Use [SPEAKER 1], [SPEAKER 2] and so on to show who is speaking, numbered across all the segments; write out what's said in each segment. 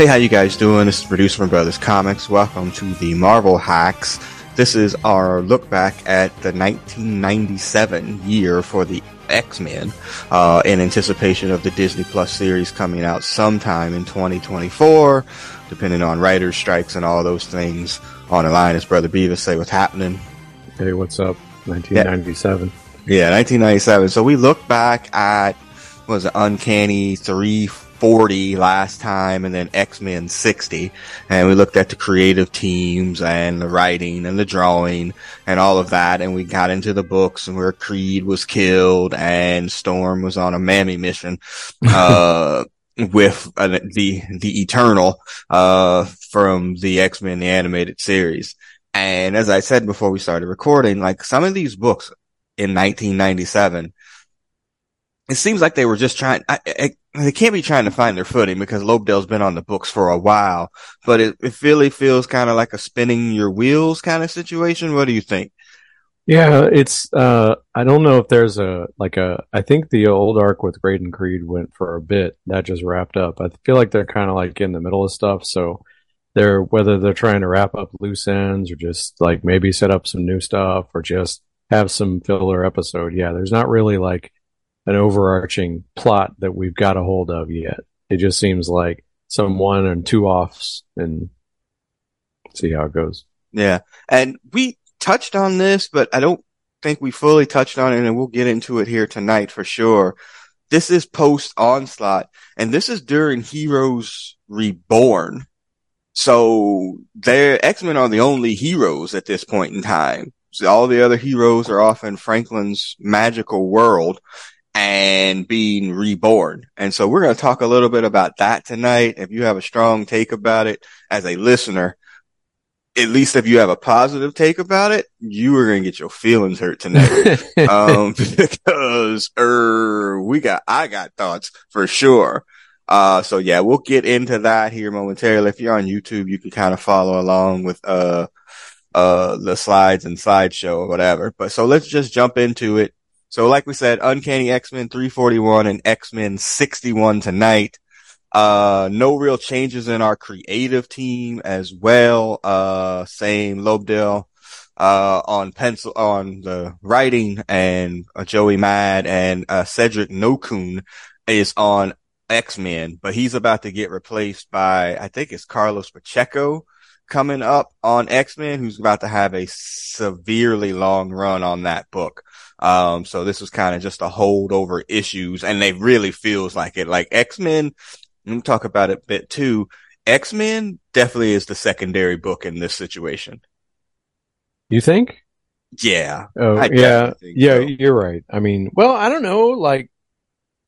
[SPEAKER 1] Hey, how you guys doing? This is producer from Brothers Comics. Welcome to the Marvel Hacks. This is our look back at the 1997 year for the X-Men, uh, in anticipation of the Disney Plus series coming out sometime in 2024, depending on writers' strikes and all those things. On the line is Brother Beavis. Say what's happening.
[SPEAKER 2] Hey, what's up? 1997.
[SPEAKER 1] Yeah, 1997. So we look back at was it Uncanny 340 last time, and then X Men 60, and we looked at the creative teams and the writing and the drawing and all of that, and we got into the books and where Creed was killed and Storm was on a mammy mission. Uh, with uh, the the Eternal uh, from the X Men the animated series. And as I said before we started recording, like some of these books in 1997, it seems like they were just trying. I, I, they can't be trying to find their footing because Lobdell's been on the books for a while, but it, it really feels kind of like a spinning your wheels kind of situation. What do you think?
[SPEAKER 2] Yeah, it's uh I don't know if there's a like a I think the old arc with Graydon Creed went for a bit. That just wrapped up. I feel like they're kind of like in the middle of stuff, so they're whether they're trying to wrap up loose ends or just like maybe set up some new stuff or just have some filler episode. Yeah, there's not really like an overarching plot that we've got a hold of yet. It just seems like some one and two offs and see how it goes.
[SPEAKER 1] Yeah. And we touched on this, but I don't think we fully touched on it and we'll get into it here tonight for sure. This is post onslaught and this is during Heroes Reborn. So their X-Men are the only heroes at this point in time. So all the other heroes are off in Franklin's magical world and being reborn. And so we're going to talk a little bit about that tonight. If you have a strong take about it as a listener, at least if you have a positive take about it, you are going to get your feelings hurt tonight. um, because, er, we got, I got thoughts for sure. Uh, so yeah, we'll get into that here momentarily. If you're on YouTube, you can kind of follow along with, uh, uh, the slides and slideshow or whatever. But so let's just jump into it. So like we said, Uncanny X-Men 341 and X-Men 61 tonight. Uh, no real changes in our creative team as well. Uh, same Lobdell, uh, on pencil, on the writing and uh, Joey Mad and, uh, Cedric Nocon is on X-Men, but he's about to get replaced by, I think it's Carlos Pacheco coming up on X-Men, who's about to have a severely long run on that book. Um, so this was kind of just a holdover issues and they really feels like it. Like X-Men, let me talk about it a bit too. X-Men definitely is the secondary book in this situation.
[SPEAKER 2] You think?
[SPEAKER 1] Yeah.
[SPEAKER 2] Oh, yeah. Yeah,
[SPEAKER 1] so.
[SPEAKER 2] you're right. I mean, well, I don't know. Like,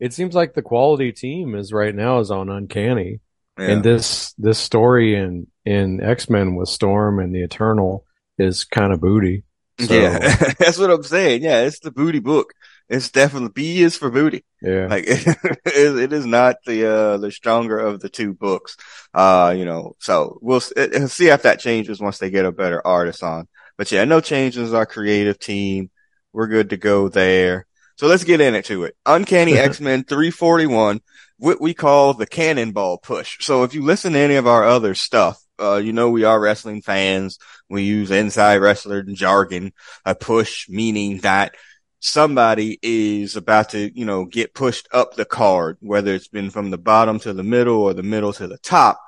[SPEAKER 2] it seems like the quality team is right now is on Uncanny.
[SPEAKER 1] Yeah.
[SPEAKER 2] And this, this story in, in X-Men with Storm and the Eternal is kind of booty. So,
[SPEAKER 1] yeah. That's what I'm saying. Yeah. It's the booty book. It's definitely B is for booty.
[SPEAKER 2] yeah.
[SPEAKER 1] Like it, it is not the uh the stronger of the two books. Uh, you know, so we'll it- see if that changes once they get a better artist on. But yeah, no changes. Our creative team, we're good to go there. So let's get into it. Uncanny X-Men 341, what we call the cannonball push. So if you listen to any of our other stuff, uh, you know, we are wrestling fans. We use inside wrestler jargon, a push meaning that somebody is about to, you know, get pushed up the card, whether it's been from the bottom to the middle or the middle to the top.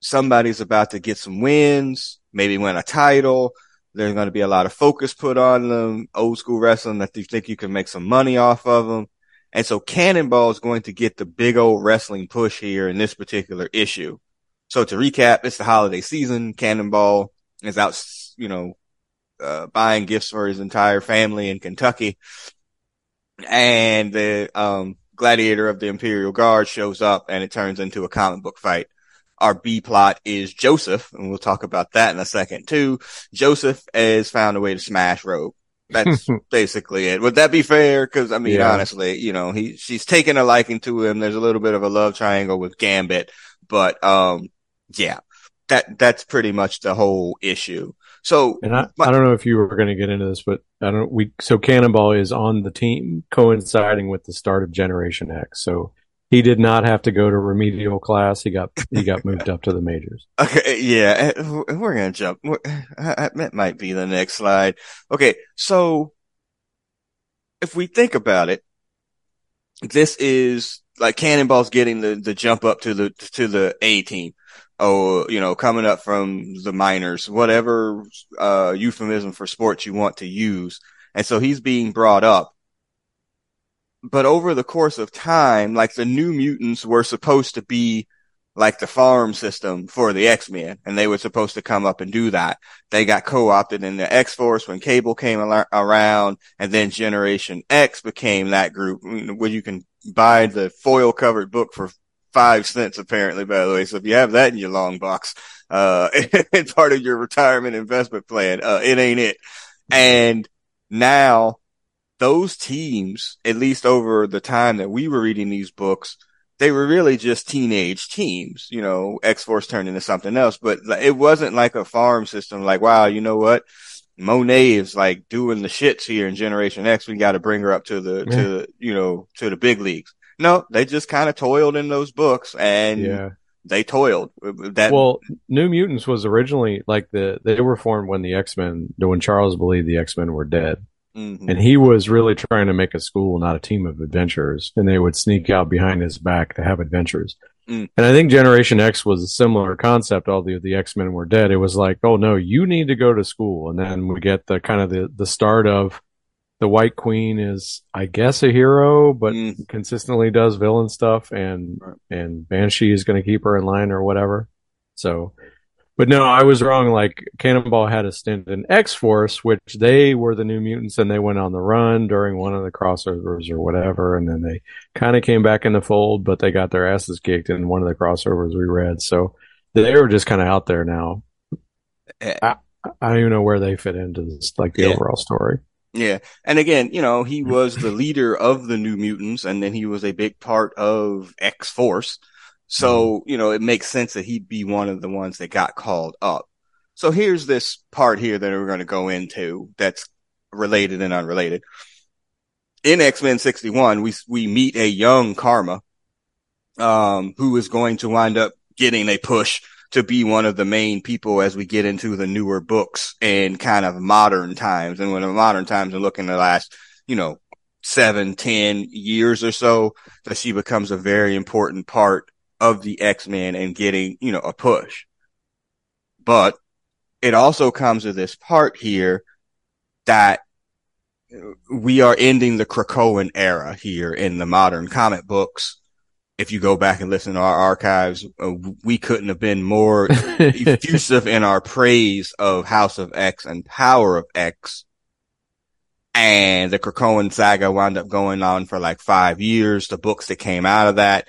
[SPEAKER 1] Somebody's about to get some wins, maybe win a title. There's going to be a lot of focus put on them, old school wrestling that you think you can make some money off of them. And so Cannonball is going to get the big old wrestling push here in this particular issue. So to recap, it's the holiday season. Cannonball is out, you know, uh, buying gifts for his entire family in Kentucky. And the, um, gladiator of the Imperial Guard shows up and it turns into a comic book fight. Our B plot is Joseph, and we'll talk about that in a second too. Joseph has found a way to smash Rogue. That's basically it. Would that be fair? Cause I mean,
[SPEAKER 2] Yeah.
[SPEAKER 1] honestly, you know, he, she's taken a liking to him. There's a little bit of a love triangle with Gambit, but, um, yeah, that, that's pretty much the whole issue. So,
[SPEAKER 2] And I,
[SPEAKER 1] but-
[SPEAKER 2] I don't know if you were going to get into this, but I don't, we, so Cannonball is on the team coinciding with the start of Generation X. So he did not have to go to remedial class. He got he got moved up to the majors.
[SPEAKER 1] Okay, yeah, we're gonna jump. That might be the next slide. Okay, so if we think about it, this is like Cannonball's getting the the jump up to the to the A team. Oh, you know, coming up from the minors, whatever uh, euphemism for sports you want to use, and so he's being brought up. But over the course of time, like the new mutants were supposed to be like the farm system for the X-Men and they were supposed to come up and do that. They got co-opted in the X-Force when Cable came al- around and then Generation X became that group. Where you can buy the foil covered book for five cents apparently, by the way. So if you have that in your long box, uh, it's part of your retirement investment plan, uh, it ain't it. And now those teams, at least over the time that we were reading these books, they were really just teenage teams. You know, X Force turned into something else, but it wasn't like a farm system. Like, wow, you know what? Monet is like doing the shits here in Generation X. We got to bring her up to the, yeah. to you know, to the big leagues. No, they just kind of toiled in those books and yeah. they toiled.
[SPEAKER 2] That well, New Mutants was originally like the they were formed when the X Men, when Charles believed the X Men were dead. Mm-hmm. And he was really trying to make a school, not a team of adventurers. And they would sneak out behind his back to have adventures. Mm. And I think Generation X was a similar concept. Although the X Men were dead, it was like, oh no, you need to go to school. And then we get the kind of the, the start of the White Queen is, I guess, a hero, but mm. consistently does villain stuff. And, right. and Banshee is going to keep her in line or whatever. So but no, I was wrong. Like Cannonball had a stint in X Force, which they were the New Mutants, and they went on the run during one of the crossovers or whatever, and then they kind of came back in the fold, but they got their asses kicked in one of the crossovers we read. So they were just kind of out there now. Eh. I, I, don't even know where they fit into this, like the yeah. overall story.
[SPEAKER 1] Yeah. And again, you know, he was the leader of the New Mutants, and then he was a big part of X Force. So, mm-hmm. you know, it makes sense that he'd be one of the ones that got called up. So here's this part here that we're going to go into that's related and unrelated. In X-Men 61, we, we meet a young Karma, um, who is going to wind up getting a push to be one of the main people as we get into the newer books and kind of modern times. And when the modern times are looking the last, you know, seven, ten years or so, that she becomes a very important part of the X-Men and getting, you know, a push. But it also comes to this part here that we are ending the Krakoan era here in the modern comic books. If you go back and listen to our archives, uh, we couldn't have been more effusive in our praise of House of X and Power of X. And the Krakoan saga wound up going on for like five years. The books that came out of that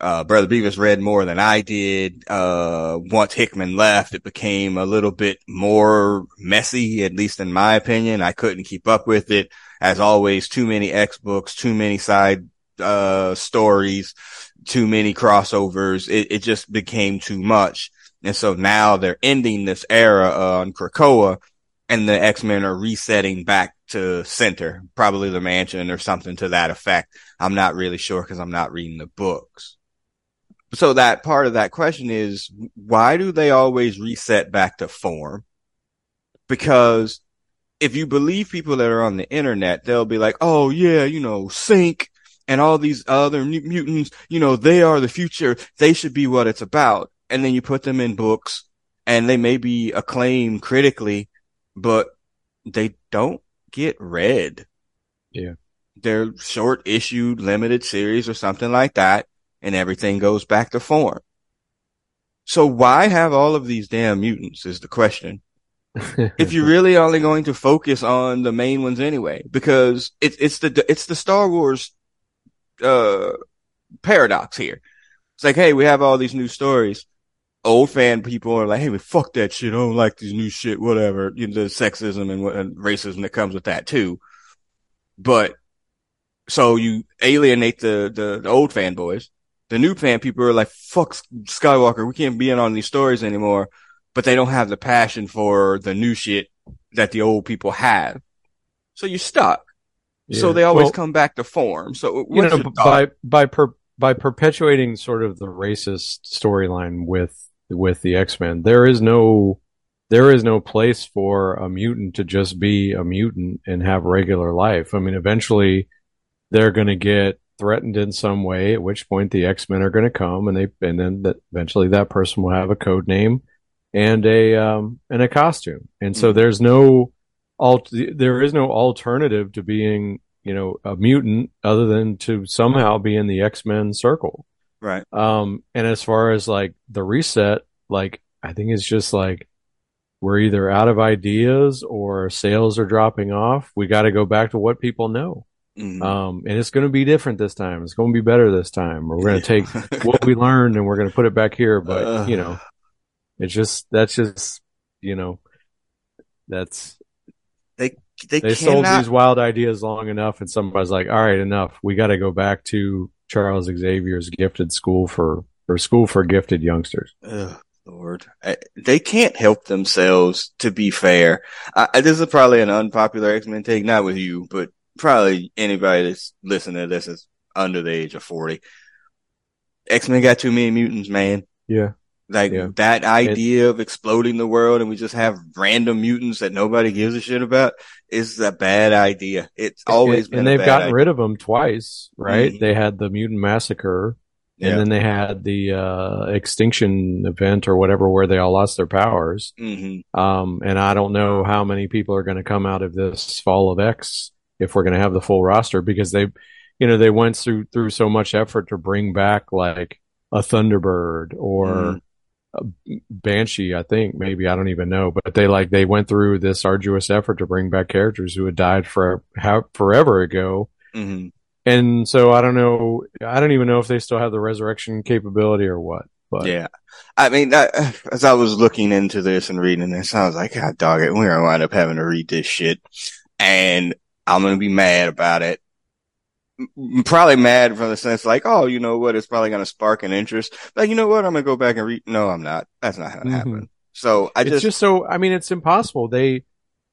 [SPEAKER 1] uh, Brother Beavis read more than I did. Uh, once Hickman left, it became a little bit more messy, at least in my opinion. I couldn't keep up with it. As always, too many X books, too many side, uh, stories, too many crossovers. It, it just became too much. And so now they're ending this era on Krakoa and the X-Men are resetting back to center, probably the mansion or something to that effect. I'm not really sure because I'm not reading the books so that part of that question is why do they always reset back to form? Because if you believe people that are on the internet, they'll be like, oh yeah, you know, Synch and all these other mutants, you know, they are the future. They should be what it's about. And then you put them in books and they may be acclaimed critically, but they don't get read.
[SPEAKER 2] Yeah.
[SPEAKER 1] They're short issued limited series or something like that and everything goes back to form. So why have all of these damn mutants is the question. if you're really only going to focus on the main ones anyway, because it's, it's the, it's the Star Wars, uh, paradox here. It's like, hey, we have all these new stories. Old fan people are like, hey, we fuck that shit. I don't like these new shit, whatever. You know, the sexism and, and racism that comes with that too. But so you alienate the, the, the old fanboys the new fan people are like, fuck Skywalker. We can't be in on these stories anymore, but they don't have the passion for the new shit that the old people have. So you're stuck. Yeah. So they always well, come back to form. So
[SPEAKER 2] you know, by, by per, by perpetuating sort of the racist storyline with with the X-Men, there is no there is no place for a mutant to just be a mutant and have regular life. I mean, eventually they're going to get threatened in some way, at which point the X-Men are going to come and they and then that eventually that person will have a code name and a um and a costume. And so mm-hmm. there's no alt there is no alternative to being, you know, a mutant other than to somehow be in the X-Men circle.
[SPEAKER 1] Right.
[SPEAKER 2] Um and as far as like the reset, like I think it's just like we're either out of ideas or sales are dropping off. We got to go back to what people know. Mm-hmm. Um, and it's going to be different this time. It's going to be better this time. We're going to take what we learned and we're going to put it back here. But uh, you know, it's just that's just you know, that's
[SPEAKER 1] they they,
[SPEAKER 2] they sold these wild ideas long enough, and somebody's like, "All right, enough. We got to go back to Charles Xavier's gifted school for for school for gifted youngsters."
[SPEAKER 1] Ugh. Lord, they can't help themselves. To be fair, I, this is probably an unpopular X Men take, not with you, but probably anybody that's listening to this is under the age of 40. X Men got too many mutants, man.
[SPEAKER 2] Yeah.
[SPEAKER 1] Like yeah. that idea of exploding the world and we just have random mutants that nobody gives a shit about is a bad idea. It's always
[SPEAKER 2] and, and they've gotten idea. rid of them twice, right? Mm-hmm. They had the mutant massacre yeah. and then they had the uh, extinction event or whatever where they all lost their powers.
[SPEAKER 1] Mm-hmm.
[SPEAKER 2] Um, and I don't know how many people are going to come out of this fall of X if we're going to have the full roster because they, you know, they went through through so much effort to bring back like a Thunderbird or mm. Banshee. I think maybe I don't even know, but they like they went through this arduous effort to bring back characters who had died for how, forever ago.
[SPEAKER 1] Mm-hmm.
[SPEAKER 2] And so I don't know. I don't even know if they still have the resurrection capability or what. But
[SPEAKER 1] yeah, I mean, as I was looking into this and reading this, I was like, God dog it, we're gonna wind up having to read this shit. And I'm going to be mad about it. Probably mad from the sense like, oh, you know what? It's probably going to spark an interest. Like, you know what? I'm going to go back and read. No, I'm not. That's not going to mm-hmm. happen. So I just,
[SPEAKER 2] it's just so, I mean, it's impossible. They,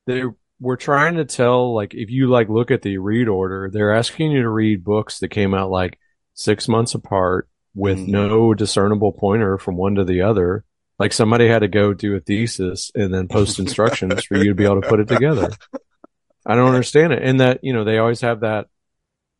[SPEAKER 2] they were trying to tell, like, if you like look at the read order, they're asking you to read books that came out like six months apart with mm-hmm. no discernible pointer from one to the other. Like somebody had to go do a thesis and then post instructions for you to be able to put it together. I don't understand it. And that, you know, they always have that.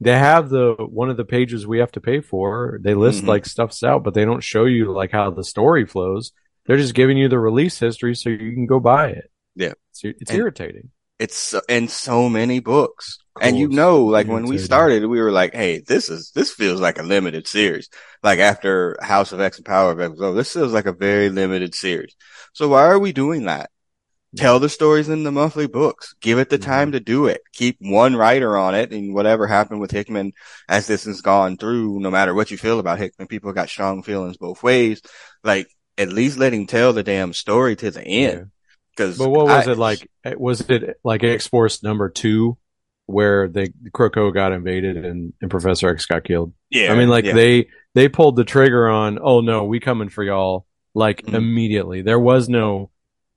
[SPEAKER 2] They have the one of the pages we have to pay for. They list mm-hmm. like stuff's out, but they don't show you like how the story flows. They're just giving you the release history so you can go buy it.
[SPEAKER 1] Yeah.
[SPEAKER 2] It's, it's irritating.
[SPEAKER 1] It's in so many books. Cool. And you know, like when we started, we were like, Hey, this is, this feels like a limited series. Like after House of X and Power of X, oh, this feels like a very limited series. So why are we doing that? Tell the stories in the monthly books. Give it the mm-hmm. time to do it. Keep one writer on it and whatever happened with Hickman as this has gone through, no matter what you feel about Hickman, people got strong feelings both ways. Like at least let him tell the damn story to the end. Cause
[SPEAKER 2] but what was I, it like? Was it like X Force number two where the Krakoa got invaded and, and Professor X got killed?
[SPEAKER 1] Yeah.
[SPEAKER 2] I mean, like yeah. they, they pulled the trigger on, oh no, we coming for y'all like mm-hmm. immediately. There was no,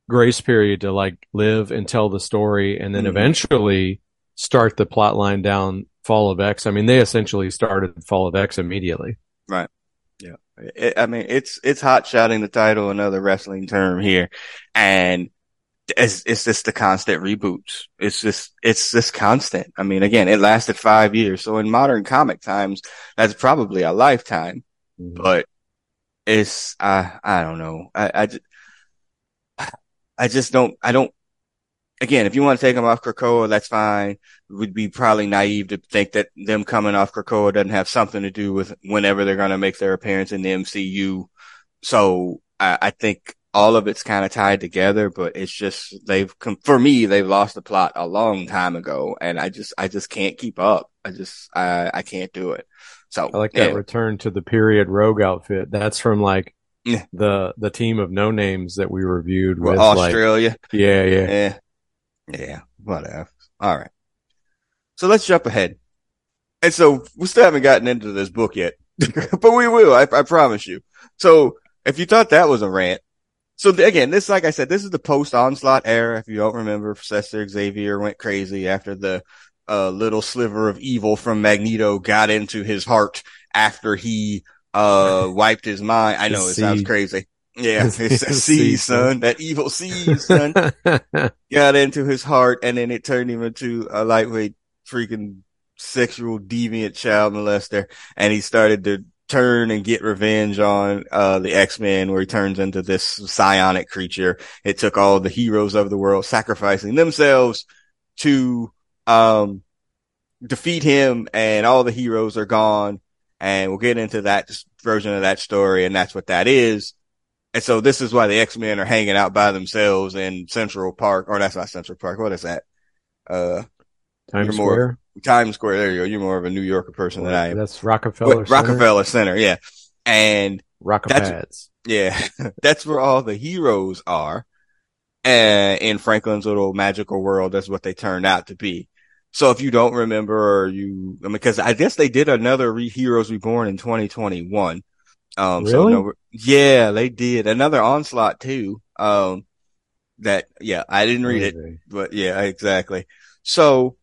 [SPEAKER 2] grace period to like live and tell the story and then mm-hmm. eventually start the plot line down Fall of X. I mean, they essentially started Fall of X immediately.
[SPEAKER 1] Right. Yeah. It, I mean, it's, it's hot shotting the title, another wrestling term here. And it's, it's just the constant reboots. It's just, it's just constant. I mean, again, it lasted five years. So in modern comic times, that's probably a lifetime, mm-hmm. but it's, I, I don't know. I, I just, I just don't, I don't, again, if you want to take them off Krakoa, that's fine. It would be probably naive to think that them coming off Krakoa doesn't have something to do with whenever they're going to make their appearance in the MCU. So I, I think all of it's kind of tied together, but it's just, they've, come for me, they've lost the plot a long time ago and I just, I just can't keep up. I just, I, I can't do it. So
[SPEAKER 2] I like that yeah. return to the period rogue outfit. That's from like the the team of no names that we reviewed with
[SPEAKER 1] Australia.
[SPEAKER 2] Like, yeah, yeah,
[SPEAKER 1] yeah, yeah. Whatever. All right. So let's jump ahead. And so we still haven't gotten into this book yet, but we will. I, I promise you. So if you thought that was a rant, so again, this, like I said, this is the post onslaught era. If you don't remember, Professor Xavier went crazy after the uh, little sliver of evil from Magneto got into his heart after he uh wiped his mind. I know it sounds crazy. Yeah, it's a C, son. That evil C, son. got into his heart, and then it turned him into a lightweight, freaking sexual deviant child molester, and he started to turn and get revenge on uh the X-Men where he turns into this psionic creature. It took all the heroes of the world sacrificing themselves to um defeat him and all the heroes are gone and we'll get into that version of that story and that's what that is. And so this is why the X-Men are hanging out by themselves in Central Park or that's not Central Park. What is that? Uh
[SPEAKER 2] Times Square.
[SPEAKER 1] Times Square. There you go. You're more of a New Yorker person than I am.
[SPEAKER 2] That's Rockefeller.
[SPEAKER 1] Center? Rockefeller Center. Yeah. And
[SPEAKER 2] Rockepads.
[SPEAKER 1] Yeah. that's where all the heroes are. And in Franklin's little magical world, that's what they turned out to be. So if you don't remember or you, I mean, cause I guess they did another Re- Heroes Reborn in 2021. Um,
[SPEAKER 2] really?
[SPEAKER 1] so no, yeah, they did another onslaught too. Um, that, yeah, I didn't read it, but yeah, exactly. So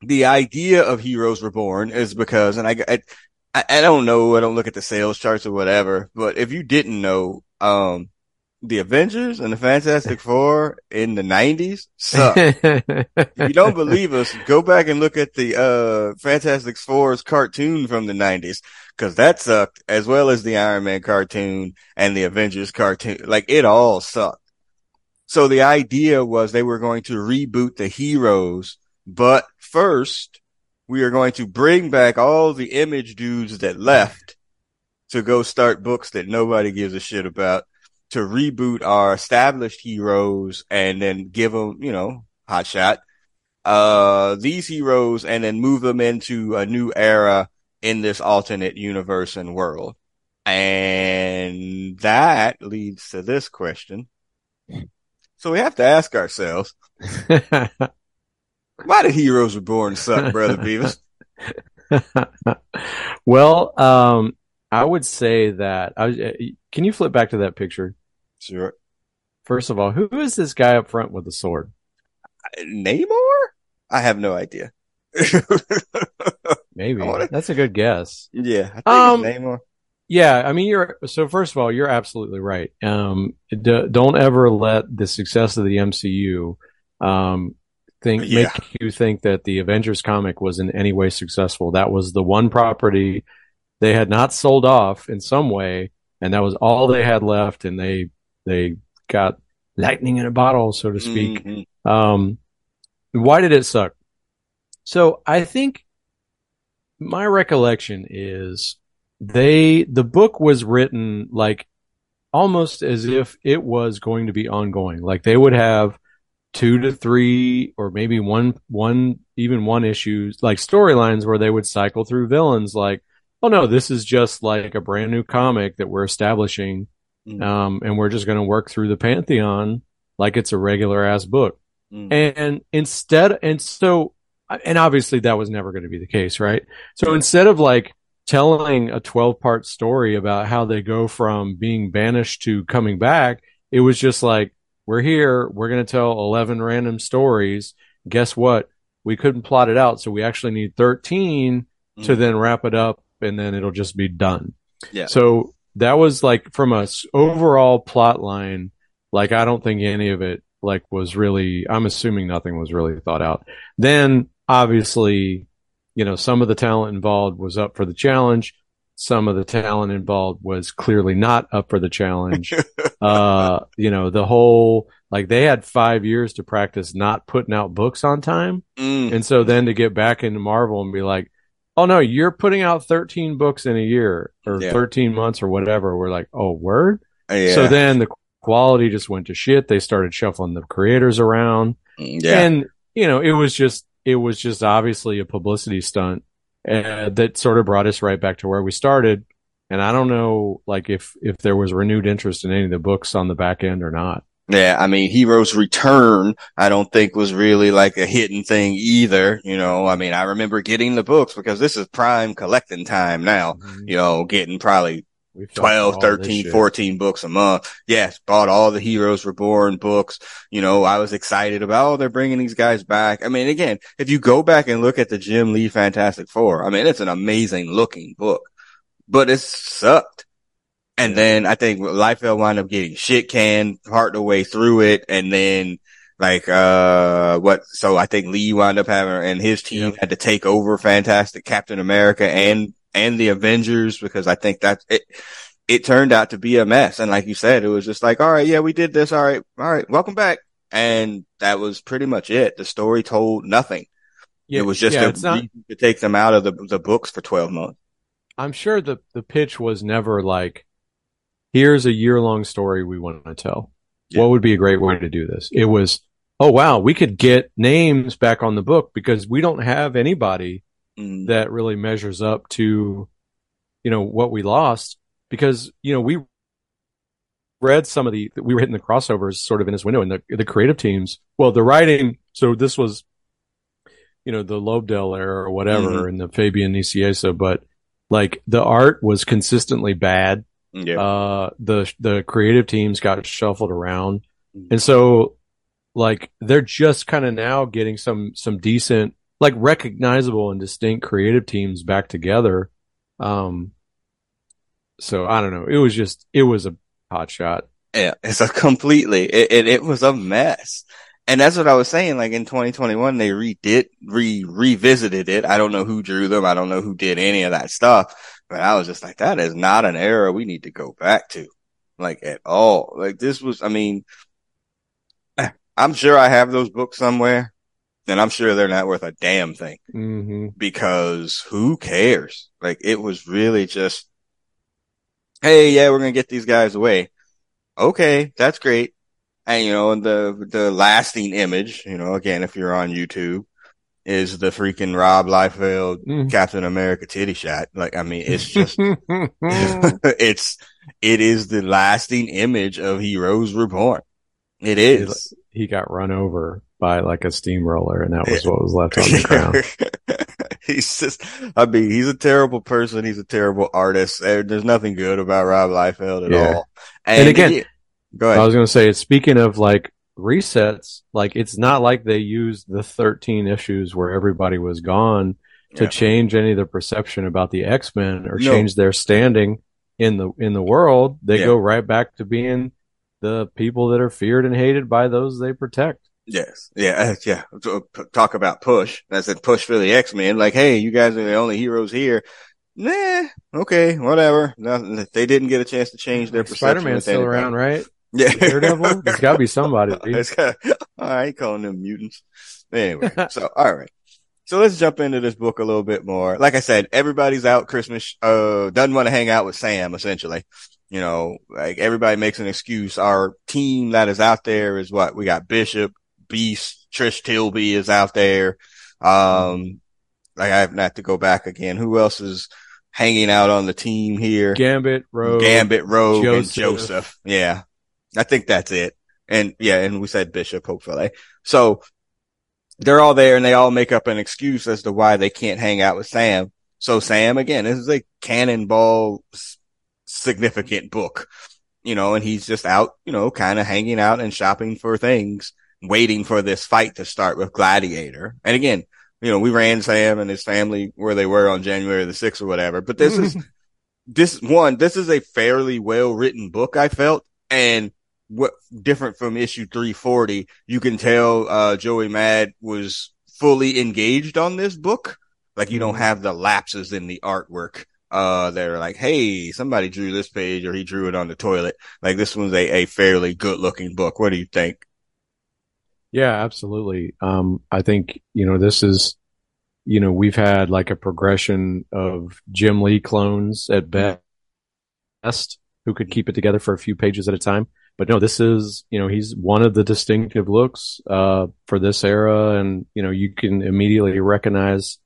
[SPEAKER 1] the idea of Heroes Reborn is because, and I, I, I don't know, I don't look at the sales charts or whatever, but if you didn't know, um, the Avengers and the Fantastic Four in the nineties suck. if you don't believe us, go back and look at the, uh, Fantastic Four's cartoon from the nineties, cause that sucked as well as the Iron Man cartoon and the Avengers cartoon. Like it all sucked. So the idea was they were going to reboot the heroes but first, we are going to bring back all the image dudes that left to go start books that nobody gives a shit about to reboot our established heroes and then give them, you know, hot shot, uh, these heroes and then move them into a new era in this alternate universe and world. And that leads to this question. So we have to ask ourselves, Why did Heroes Reborn suck, brother Beavis?
[SPEAKER 2] well, um, I would say that I uh, can you flip back to that picture?
[SPEAKER 1] Sure.
[SPEAKER 2] First of all, who is this guy up front with the sword?
[SPEAKER 1] Namor? I have no idea.
[SPEAKER 2] Maybe wanna... that's a good guess.
[SPEAKER 1] Yeah,
[SPEAKER 2] um,
[SPEAKER 1] Namor.
[SPEAKER 2] Yeah, I mean, you're so. First of all, you're absolutely right. Um, d- don't ever let the success of the MCU um, think yeah. make you think that the Avengers comic was in any way successful. That was the one property they had not sold off in some way, and that was all they had left, and they they got lightning in a bottle, so to speak. Mm-hmm. Um, why did it suck? So I think my recollection is they the book was written like almost as if it was going to be ongoing. Like they would have two to three or maybe one one even one issues like storylines where they would cycle through villains like oh no this is just like a brand new comic that we're establishing mm. um, and we're just going to work through the pantheon like it's a regular ass book mm. and instead and so and obviously that was never going to be the case right so instead of like telling a 12 part story about how they go from being banished to coming back it was just like we're here. We're going to tell 11 random stories. Guess what? We couldn't plot it out. So we actually need 13 mm-hmm. to then wrap it up and then it'll just be done.
[SPEAKER 1] Yeah.
[SPEAKER 2] So that was like from a overall plot line. Like, I don't think any of it like was really, I'm assuming nothing was really thought out. Then obviously, you know, some of the talent involved was up for the challenge some of the talent involved was clearly not up for the challenge. uh, you know, the whole, like they had five years to practice not putting out books on time.
[SPEAKER 1] Mm.
[SPEAKER 2] And so then to get back into Marvel and be like, oh no, you're putting out 13 books in a year or yeah. 13 months or whatever. We're like, oh, word?
[SPEAKER 1] Yeah.
[SPEAKER 2] So then the quality just went to shit. They started shuffling the creators around.
[SPEAKER 1] Mm, yeah.
[SPEAKER 2] And, you know, it was just, it was just obviously a publicity stunt and that sort of brought us right back to where we started. And I don't know, like if if there was renewed interest in any of the books on the back end or not.
[SPEAKER 1] Yeah, I mean, Heroes Return, I don't think was really like a hidden thing either. You know, I mean, I remember getting the books because this is prime collecting time now, mm-hmm. you know, getting probably
[SPEAKER 2] We fell for
[SPEAKER 1] 12, 13, 14 books a month. Yes, bought all the Heroes Reborn books. You know, I was excited about, oh, they're bringing these guys back. I mean, again, if you go back and look at the Jim Lee Fantastic Four, I mean, it's an amazing looking book, but it sucked. And then I think Liefeld wound up getting shit canned part of the way through it. And then like, uh, what, so I think Lee wound up having, and his team had to take over Fantastic Captain America and, and the Avengers because I think that's it. It turned out to be a mess. And like you said, it was just like, all right, yeah, we did this. All right. All right. Welcome back. And that was pretty much it. The story told nothing.
[SPEAKER 2] Yeah,
[SPEAKER 1] it was just
[SPEAKER 2] yeah,
[SPEAKER 1] a
[SPEAKER 2] not.
[SPEAKER 1] to take them out of the, the books for 12 months.
[SPEAKER 2] I'm sure the the pitch was never like, here's a year long story we want to tell.
[SPEAKER 1] Yeah.
[SPEAKER 2] What would be a great way to do this? It was, oh wow, we could get names back on the book because we don't have anybody
[SPEAKER 1] Mm,
[SPEAKER 2] that really measures up to, you know, what we lost because, you know, we read some of the, we were hitting the crossovers sort of in this window and the, the creative teams, well, the writing, so this was, you know, the Lobdell era or whatever and the Fabian Nicieza, but like the art was consistently bad.
[SPEAKER 1] Yeah.
[SPEAKER 2] Uh, the, the creative teams got shuffled around. And so like they're just kind of now getting some, some decent, like recognizable and distinct creative teams back together. Um, so I don't know. It was just, it was a hot shot.
[SPEAKER 1] Yeah, it's a completely, it, it, it was a mess. And that's what I was saying. Like in 2021, they redid, re, revisited it. I don't know who drew them. I don't know who did any of that stuff, but I was just like, that is not an era we need to go back to. Like at all. Like this was, I mean, I'm sure I have those books somewhere and I'm sure they're not worth a damn thing
[SPEAKER 2] hmm
[SPEAKER 1] because who cares? Like it was really just, Hey, yeah, we're going to get these guys away. Okay. That's great. And you know, the, the lasting image, you know, again, if you're on YouTube is the freaking Rob Liefeld
[SPEAKER 2] Mhm.
[SPEAKER 1] Captain America titty shot. Like, I mean, it's just, it's, it is the lasting image of Heroes Reborn. It is.
[SPEAKER 2] he got run over by like a steamroller and that was what was left on the ground.
[SPEAKER 1] he's just, I mean, he's a terrible person. He's a terrible artist. There's nothing good about Rob Liefeld at
[SPEAKER 2] Yeah.
[SPEAKER 1] all.
[SPEAKER 2] And again,
[SPEAKER 1] he- go ahead.
[SPEAKER 2] I was going to say, speaking of like resets, like it's not like they used the 13 issues where everybody was gone to
[SPEAKER 1] Yeah.
[SPEAKER 2] change any of the perception about the X-Men or
[SPEAKER 1] No.
[SPEAKER 2] change their standing in the, in the world. They
[SPEAKER 1] Yeah.
[SPEAKER 2] go right back to being the people that are feared and hated by those they protect.
[SPEAKER 1] Yes. Yeah. uh, Yeah. Talk about push. That's a push for the X-Men. Like, hey, you guys are the only heroes here. Nah. Okay. Whatever. Nothing. They didn't get a chance to change their perception.
[SPEAKER 2] Spider-Man's still around, right?
[SPEAKER 1] Yeah.
[SPEAKER 2] Daredevil? There's gotta be somebody.
[SPEAKER 1] It's got, I ain't calling them mutants. Anyway, so all right. So let's jump into this book a little bit more. Like I said, everybody's out Christmas, uh, doesn't want to hang out with Sam, essentially. You know, like everybody makes an excuse. Our team that is out there is what? We got Bishop, Beast, Trish Tilby is out there. Um, like I have not to go back again. Who else is hanging out on the team here?
[SPEAKER 2] Gambit, Rogue.
[SPEAKER 1] Gambit, Rogue, and
[SPEAKER 2] Joseph.
[SPEAKER 1] Joseph. Yeah. I think that's it. And yeah, and we said Bishop, hopefully. So they're all there and they all make up an excuse as to why they can't hang out with Sam. So Sam, again, this is a cannonball significant book, you know, and he's just out, you know, kind of hanging out and shopping for things, waiting for this fight to start with Gladiator. And again, you know, we ran Sam and his family where they were on January the 6th or whatever, but this is, this one, this is a fairly well written book, I felt. And what different from issue 340, you can tell, uh, Joey Mad was fully engaged on this book. Like you don't
[SPEAKER 2] Mhm.
[SPEAKER 1] have the lapses in the artwork. Uh, they're like, Hey, somebody drew this page or he drew it on the toilet. Like this one's a, a fairly good looking book. What do you think?
[SPEAKER 2] Yeah, absolutely. Um, I think, you know, this is, you know, we've had like a progression of Jim Lee clones at best who could keep it together for a few pages at a time. But no, this is, you know, he's one of the distinctive looks, uh, for this era. And, you know, you can immediately recognize,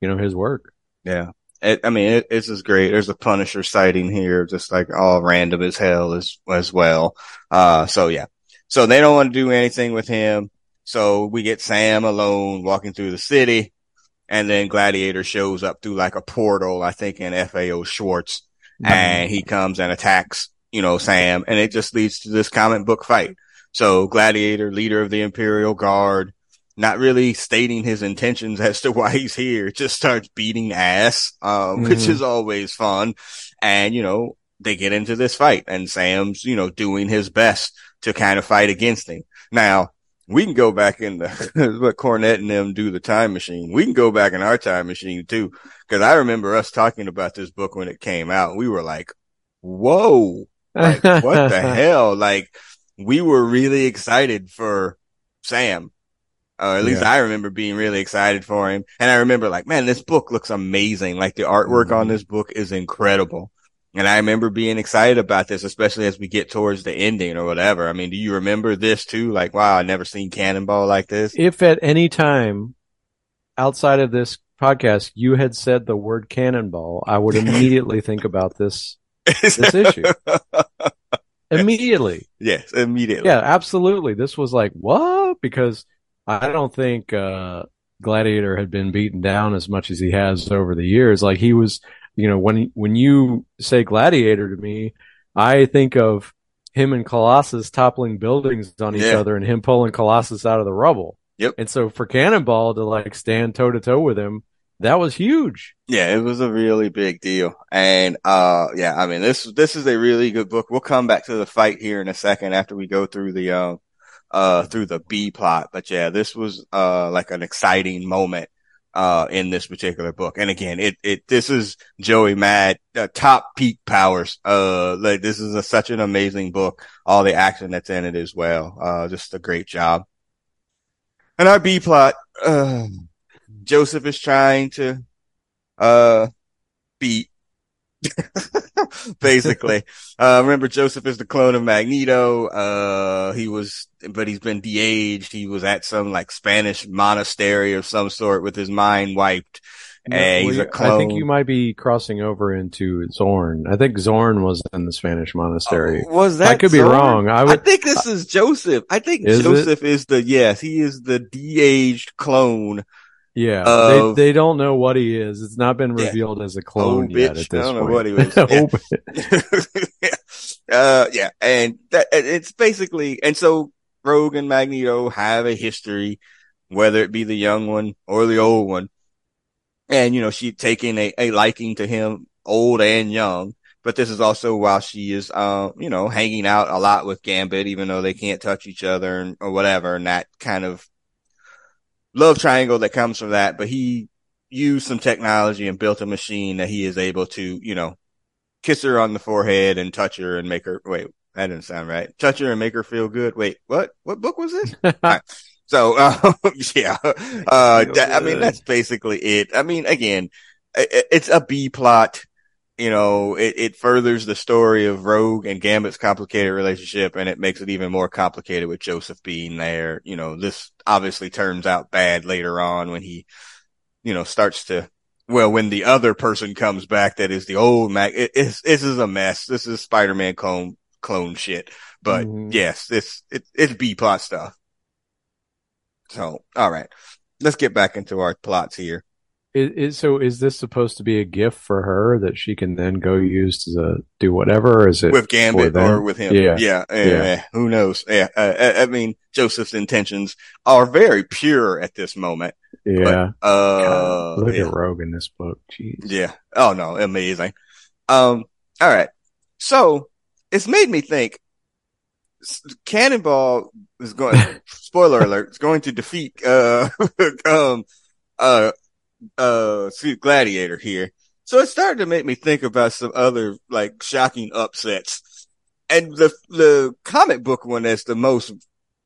[SPEAKER 2] you know, his work.
[SPEAKER 1] Yeah. It, I mean, it, it's just great. There's a Punisher sighting here, just like all random as hell as, as well. Uh, so yeah. So they don't want to do anything with him. So we get Sam alone walking through the city and then Gladiator shows up through like a portal, I think in FAO Schwarz and he comes and attacks, you know, Sam and it just leads to this comic book fight. So Gladiator, leader of the Imperial Guard, not really stating his intentions as to why he's here, just starts beating ass, um, mm-hmm. which is always fun. And, you know, they get into this fight and Sam's, you know, doing his best to kind of fight against him. Now, we can go back in the, what Cornette and them do the time machine. We can go back in our time machine too. Cause I remember us talking about this book when it came out. We were like, whoa, like, what the hell? Like, we were really excited for Sam. Uh, at least yeah. I remember being really excited for him. And I remember like, man, this book looks amazing. Like the artwork mm-hmm. on this book is incredible. And I remember being excited about this, especially as we get towards the ending or whatever. I mean, do you remember this too? Like, wow, I never seen Cannonball like this.
[SPEAKER 2] If at any time outside of this podcast you had said the word Cannonball, I would immediately think about this this issue. immediately.
[SPEAKER 1] Yes, immediately.
[SPEAKER 2] Yeah, absolutely. This was like what? Because I don't think uh, Gladiator had been beaten down as much as he has over the years. Like he was you know, when when you say gladiator to me, I think of him and Colossus toppling buildings on each yeah. other and him pulling Colossus out of the rubble.
[SPEAKER 1] Yep.
[SPEAKER 2] And so for Cannonball to like stand toe to toe with him, that was huge.
[SPEAKER 1] Yeah, it was a really big deal. And uh yeah, I mean this this is a really good book. We'll come back to the fight here in a second after we go through the uh uh through the B plot. But yeah, this was uh like an exciting moment uh, in this particular book. And again, it, it, this is Joey Mad, uh, top peak powers. Uh, like this is a, such an amazing book. All the action that's in it as well. Uh, just a great job. And our B plot, uh, Joseph is trying to, uh, beat basically. uh, remember Joseph is the clone of Magneto. Uh, he was, but he's been de-aged. He was at some like Spanish monastery of some sort with his mind wiped. and he's a clone.
[SPEAKER 2] I think you might be crossing over into Zorn. I think Zorn was in the Spanish monastery.
[SPEAKER 1] Oh, was that?
[SPEAKER 2] I could Zorn? be wrong. I,
[SPEAKER 1] would, I think this is Joseph. I think is Joseph it? is the yes. He is the de-aged clone
[SPEAKER 2] yeah, they, they don't know what he is. It's not been revealed yeah. as a clone oh, yet. At this I don't point. know what
[SPEAKER 1] he was. yeah. uh, yeah, and that, it's basically, and so Rogue and Magneto have a history, whether it be the young one or the old one, and you know she taking a, a liking to him, old and young. But this is also while she is, uh, you know, hanging out a lot with Gambit, even though they can't touch each other and, or whatever, and that kind of love triangle that comes from that, but he used some technology and built a machine that he is able to, you know, kiss her on the forehead and touch her and make her, wait, that didn't sound right. Touch her and make her feel good. Wait, what? What book was this? right. So, uh, yeah, uh, that, I mean, that's basically it. I mean, again, it, it's a B plot you know, it, it furthers the story of Rogue and Gambit's complicated relationship and it makes it even more complicated with Joseph being there. You know, this obviously turns out bad later on when he, you know, starts to, well, when the other person comes back that is the old Mac, it, it's, this is a mess. This is Spider-Man clone, clone shit. But mm-hmm. yes, this, it, it's B plot stuff. So, all right. Let's get back into our plots here.
[SPEAKER 2] Is, is, so is this supposed to be a gift for her that she can then go use to do whatever? Or is it
[SPEAKER 1] with Gambit or with him? Yeah, yeah, yeah. yeah. Who knows? Yeah, I, I, mean, Joseph's intentions are very pure at this moment.
[SPEAKER 2] Yeah.
[SPEAKER 1] But, uh, God,
[SPEAKER 2] look
[SPEAKER 1] yeah.
[SPEAKER 2] at Rogue in this book. Jeez.
[SPEAKER 1] Yeah. Oh no, amazing. Um. All right. So it's made me think. Cannonball is going. spoiler alert! Is going to defeat uh um uh uh gladiator here. So it started to make me think about some other like shocking upsets. And the the comic book one that's the most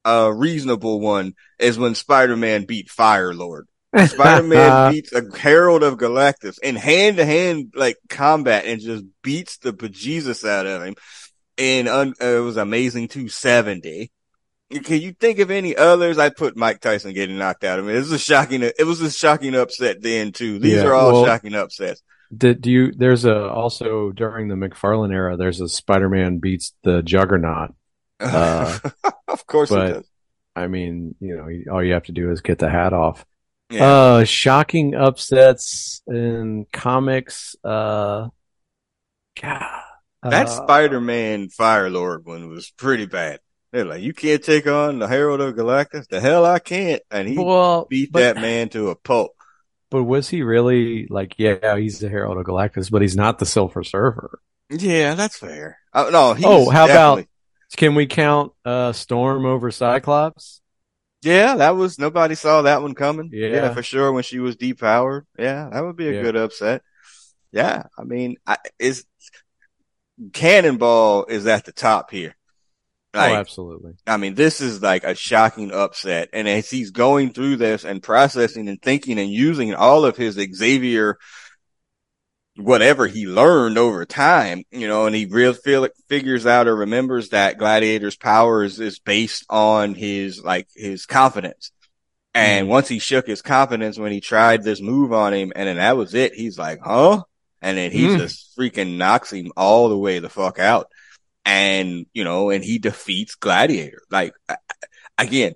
[SPEAKER 1] uh reasonable one is when Spider-Man beat Firelord. Spider-Man beats a Herald of Galactus in hand to hand like combat and just beats the bejesus out of him. And un- uh, it was amazing 270. Can you think of any others? I put Mike Tyson getting knocked out. I mean, it was a shocking, it was a shocking upset then too. These yeah, are all well, shocking upsets.
[SPEAKER 2] Did do you, there's a, also during the McFarlane era, there's a Spider-Man beats the Juggernaut.
[SPEAKER 1] Uh, of course but,
[SPEAKER 2] I mean, you know, all you have to do is get the hat off. Yeah. Uh, shocking upsets in comics. Uh, God.
[SPEAKER 1] That
[SPEAKER 2] Uh,
[SPEAKER 1] Spider-Man Firelord one was pretty bad. They're like, you can't take on the Herald of Galactus. The hell I can't. And he
[SPEAKER 2] well,
[SPEAKER 1] beat
[SPEAKER 2] but,
[SPEAKER 1] that man to a pulp.
[SPEAKER 2] But was he really like? Yeah, he's the Herald of Galactus, but he's not the Silver Surfer.
[SPEAKER 1] Yeah, that's fair. Oh, no, he's
[SPEAKER 2] Oh, how about- Can we count uh, Storm over Cyclops?
[SPEAKER 1] Yeah, that was, nobody saw that one coming.
[SPEAKER 2] Yeah.
[SPEAKER 1] for sure. When she was depowered. Yeah, that would be a
[SPEAKER 2] Yeah.
[SPEAKER 1] good upset. Yeah. I mean, I, is Cannonball is at the top here. Like,
[SPEAKER 2] oh, absolutely.
[SPEAKER 1] I mean, this is like a shocking upset. And as he's going through this and processing and thinking and using all of his Xavier, whatever he learned over time, you know, and he real feel figures out or remembers that Gladiator's powers is based on his, like, his confidence. And once he shook his confidence when he tried this move on him, and then that was it, he's like, huh? And then he
[SPEAKER 2] Mm.
[SPEAKER 1] just freaking knocks him all the way the fuck out and you know, and he defeats Gladiator. Like again,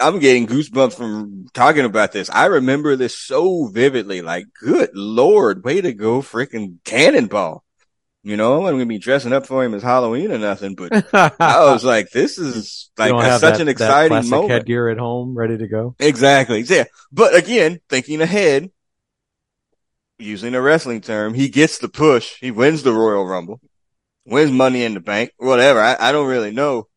[SPEAKER 1] I'm getting goosebumps from talking about this. I remember this so vividly. Like, good lord, way to go, freaking Cannonball. You know, I'm gonna be dressing up for him as Halloween or nothing, but I was like, this is like a- such
[SPEAKER 2] that-
[SPEAKER 1] an exciting moment.
[SPEAKER 2] headgear at home, ready to go.
[SPEAKER 1] Exactly. Yeah. But again, thinking ahead, using a wrestling term, he gets the push. He wins the Royal Rumble, wins money in the bank, whatever. I, I don't really know,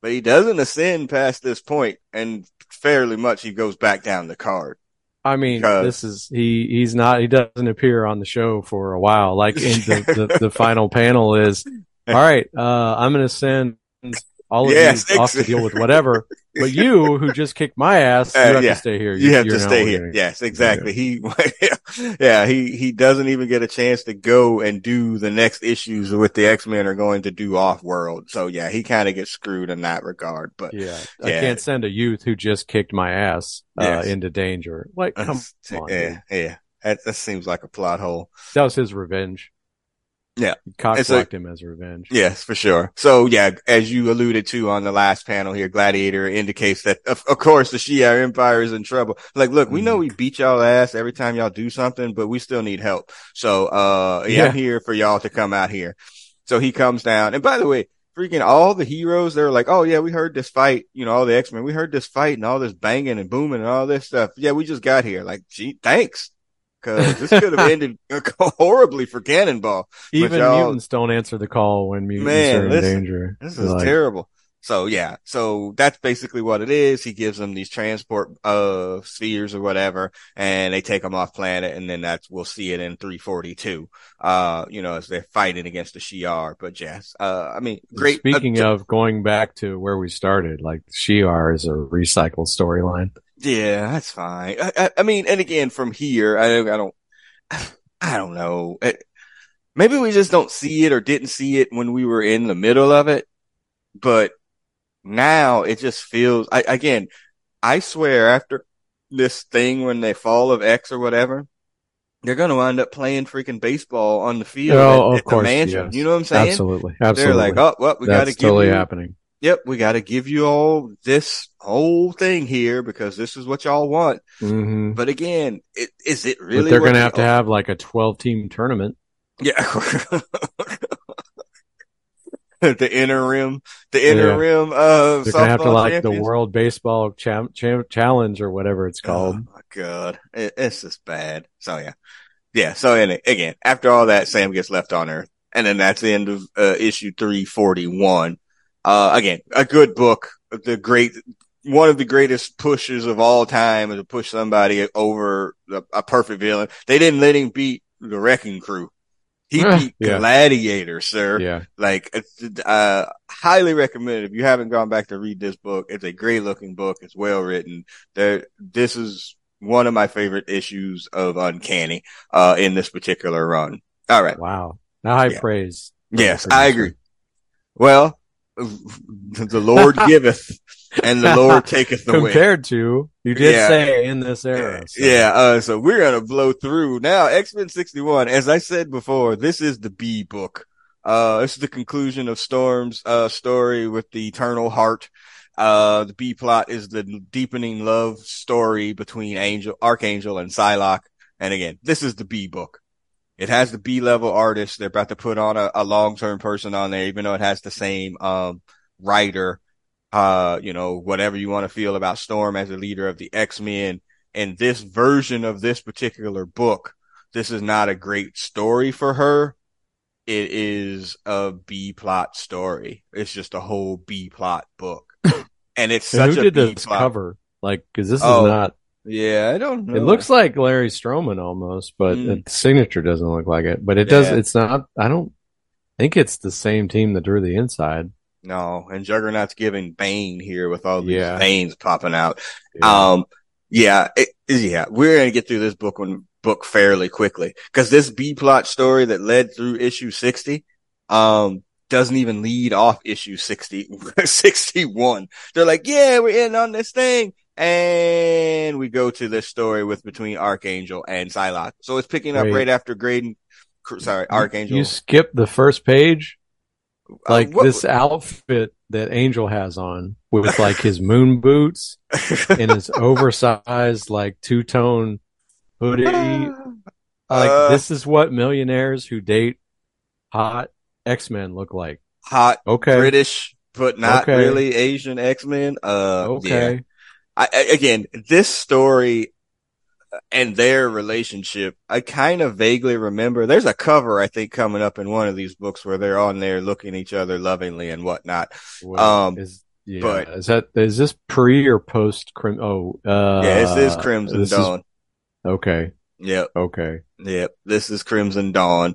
[SPEAKER 1] but he doesn't ascend past this point and fairly much he goes back down the card.
[SPEAKER 2] I mean,
[SPEAKER 1] Because-
[SPEAKER 2] this is he. He's not. He doesn't appear on the show for a while. Like in the the, the final panel is, all right. Uh, I'm going to send all of
[SPEAKER 1] Yes,
[SPEAKER 2] you off to deal with whatever. But you, who just kicked my ass, you
[SPEAKER 1] Uh,
[SPEAKER 2] have
[SPEAKER 1] yeah.
[SPEAKER 2] to stay here.
[SPEAKER 1] You have
[SPEAKER 2] you're
[SPEAKER 1] to stay here. Yes, exactly. He, yeah, he, he doesn't even get a chance to go and do the next issues with the X-Men are going to do off world. So yeah, he kind of gets screwed in that regard, but
[SPEAKER 2] Yeah, I can't send a youth who just kicked my ass uh, into danger. Like, come on,
[SPEAKER 1] yeah,
[SPEAKER 2] dude.
[SPEAKER 1] yeah. That, that seems like a plot hole.
[SPEAKER 2] that was his revenge.
[SPEAKER 1] Yeah.
[SPEAKER 2] Cock blocked him as revenge.
[SPEAKER 1] Yes, for sure. So yeah, as you alluded to on the last panel here, Gladiator indicates that of, of course the Shi'ar Empire is in trouble. Like, look, we know we beat y'all ass every time y'all do something, but we still need help. So, uh, yeah,
[SPEAKER 2] Yeah.
[SPEAKER 1] I'm here for y'all to come out here. So he comes down. And by the way, freaking all the heroes, they're like, Oh yeah, we heard this fight, you know, all the X-Men, we heard this fight and all this banging and booming and all this stuff. Yeah, we just got here. Like, gee, thanks. Cause this could have ended horribly for Cannonball.
[SPEAKER 2] Even mutants don't answer the call when mutants
[SPEAKER 1] Man,
[SPEAKER 2] are in
[SPEAKER 1] listen,
[SPEAKER 2] danger.
[SPEAKER 1] This is
[SPEAKER 2] like,
[SPEAKER 1] terrible. So yeah, so that's basically what it is. He gives them these transport uh spheres or whatever, and they take them off planet, and then that's we'll see it in 342. Uh, you know, as they're fighting against the Shi'ar. But yes, uh, I mean, great.
[SPEAKER 2] Speaking
[SPEAKER 1] uh,
[SPEAKER 2] of going back to where we started, like Shi'ar is a recycled storyline.
[SPEAKER 1] Yeah, that's fine. I, I, I mean, and again, from here, I don't, I don't, I don't know. Maybe we just don't see it or didn't see it when we were in the middle of it, but now it just feels, I, again, I swear after this thing when they fall of X or whatever, they're going to wind up playing freaking baseball on the field
[SPEAKER 2] Oh,
[SPEAKER 1] at,
[SPEAKER 2] of
[SPEAKER 1] at the
[SPEAKER 2] course,
[SPEAKER 1] mansion.
[SPEAKER 2] yes.
[SPEAKER 1] You know what I'm saying?
[SPEAKER 2] Absolutely, absolutely.
[SPEAKER 1] They're like, oh, well, we got to
[SPEAKER 2] That's
[SPEAKER 1] give
[SPEAKER 2] totally
[SPEAKER 1] you,
[SPEAKER 2] happening.
[SPEAKER 1] Yep, we got to give you all this whole thing here because this is what y'all want.
[SPEAKER 2] hmm
[SPEAKER 1] But again, it, is it
[SPEAKER 2] But
[SPEAKER 1] really?
[SPEAKER 2] they're going to have to have like a 12 team tournament.
[SPEAKER 1] Yeah. the inner rim, the inner
[SPEAKER 2] Yeah.
[SPEAKER 1] rim, uh,
[SPEAKER 2] They're going to have to like the. World Baseball Cham- Challenge or whatever it's called.
[SPEAKER 1] Oh my god, it, it's just bad. So yeah, yeah. So and again, after all that, Sam gets left on Earth, and then that's the end of uh, issue three forty one. Uh, again, a good book. The great, one of the greatest pushes of all time is to push somebody over a, a perfect villain. They didn't let him beat the Wrecking Crew. He beat
[SPEAKER 2] Yeah.
[SPEAKER 1] Gladiator, sir.
[SPEAKER 2] yeah.
[SPEAKER 1] Like, uh, highly recommend if you haven't gone back to read this book. It's a great looking book. It's well written. There, this is one of my favorite issues of Uncanny, uh, in this particular run. All right.
[SPEAKER 2] Wow. Now high
[SPEAKER 1] Yeah.
[SPEAKER 2] praise.
[SPEAKER 1] Yes, I agree. Well, the Lord giveth and the Lord taketh away.
[SPEAKER 2] Compared to, you did
[SPEAKER 1] Yeah.
[SPEAKER 2] say in this era. so-
[SPEAKER 1] Yeah, uh, so we're gonna blow through now. X-Men 61, as I said before, this is the B book. Uh, this is the conclusion of Storm's, uh, story with the Eternal Heart. Uh, the B plot is the deepening love story between Angel, Archangel and Psylocke. And again, this is the B book. It has the B level artist. They're about to put on a, a long term person on there, even though it has the same, um, writer. Uh, you know, whatever you want to feel about Storm as a leader of the X-Men and this version of this particular book, this is not a great story for her. It is a B plot story. It's just a whole B plot book. And it's such
[SPEAKER 2] who
[SPEAKER 1] a
[SPEAKER 2] did
[SPEAKER 1] B
[SPEAKER 2] this
[SPEAKER 1] plot.
[SPEAKER 2] cover? Like, cause this
[SPEAKER 1] Oh,
[SPEAKER 2] is not,
[SPEAKER 1] Yeah, I don't know.
[SPEAKER 2] it looks like Larry Stroman almost, but
[SPEAKER 1] Mm.
[SPEAKER 2] the signature doesn't look like it, but it does, it's not, I don't think it's the same team that drew the inside.
[SPEAKER 1] no, and Juggernaut's giving Bane here with all these
[SPEAKER 2] Yeah.
[SPEAKER 1] veins popping out.
[SPEAKER 2] Yeah.
[SPEAKER 1] Um, yeah, it, yeah, we're gonna get through this book one book fairly quickly because this B plot story that led through issue 60, um, doesn't even lead off issue 60, 61. They're like, yeah, we're in on this thing. And we go to this story with between Archangel and Psylocke. So it's picking up
[SPEAKER 2] Wait.
[SPEAKER 1] right after Graydon, sorry, Archangel.
[SPEAKER 2] You skip the first page,
[SPEAKER 1] Uh,
[SPEAKER 2] like
[SPEAKER 1] what-
[SPEAKER 2] this outfit that Angel has on with like his moon boots and his oversized like two tone hoodie. Like
[SPEAKER 1] Uh,
[SPEAKER 2] this is what millionaires who date hot X Men look like.
[SPEAKER 1] hot
[SPEAKER 2] Okay.
[SPEAKER 1] British, but not
[SPEAKER 2] Okay.
[SPEAKER 1] really Asian X-Men. Uh, yeah.
[SPEAKER 2] okay.
[SPEAKER 1] I, again, this story and their relationship, I kind of vaguely remember. There's a cover I think coming up in one of these books where they're on there looking at each other lovingly and whatnot.
[SPEAKER 2] Wait,
[SPEAKER 1] Um,
[SPEAKER 2] is, yeah,
[SPEAKER 1] but-
[SPEAKER 2] is that is this pre or post crim? Oh, uh,
[SPEAKER 1] yeah, this is Crimson
[SPEAKER 2] this is-
[SPEAKER 1] Dawn.
[SPEAKER 2] okay.
[SPEAKER 1] Yep,
[SPEAKER 2] Okay.
[SPEAKER 1] yep. This is Crimson Dawn.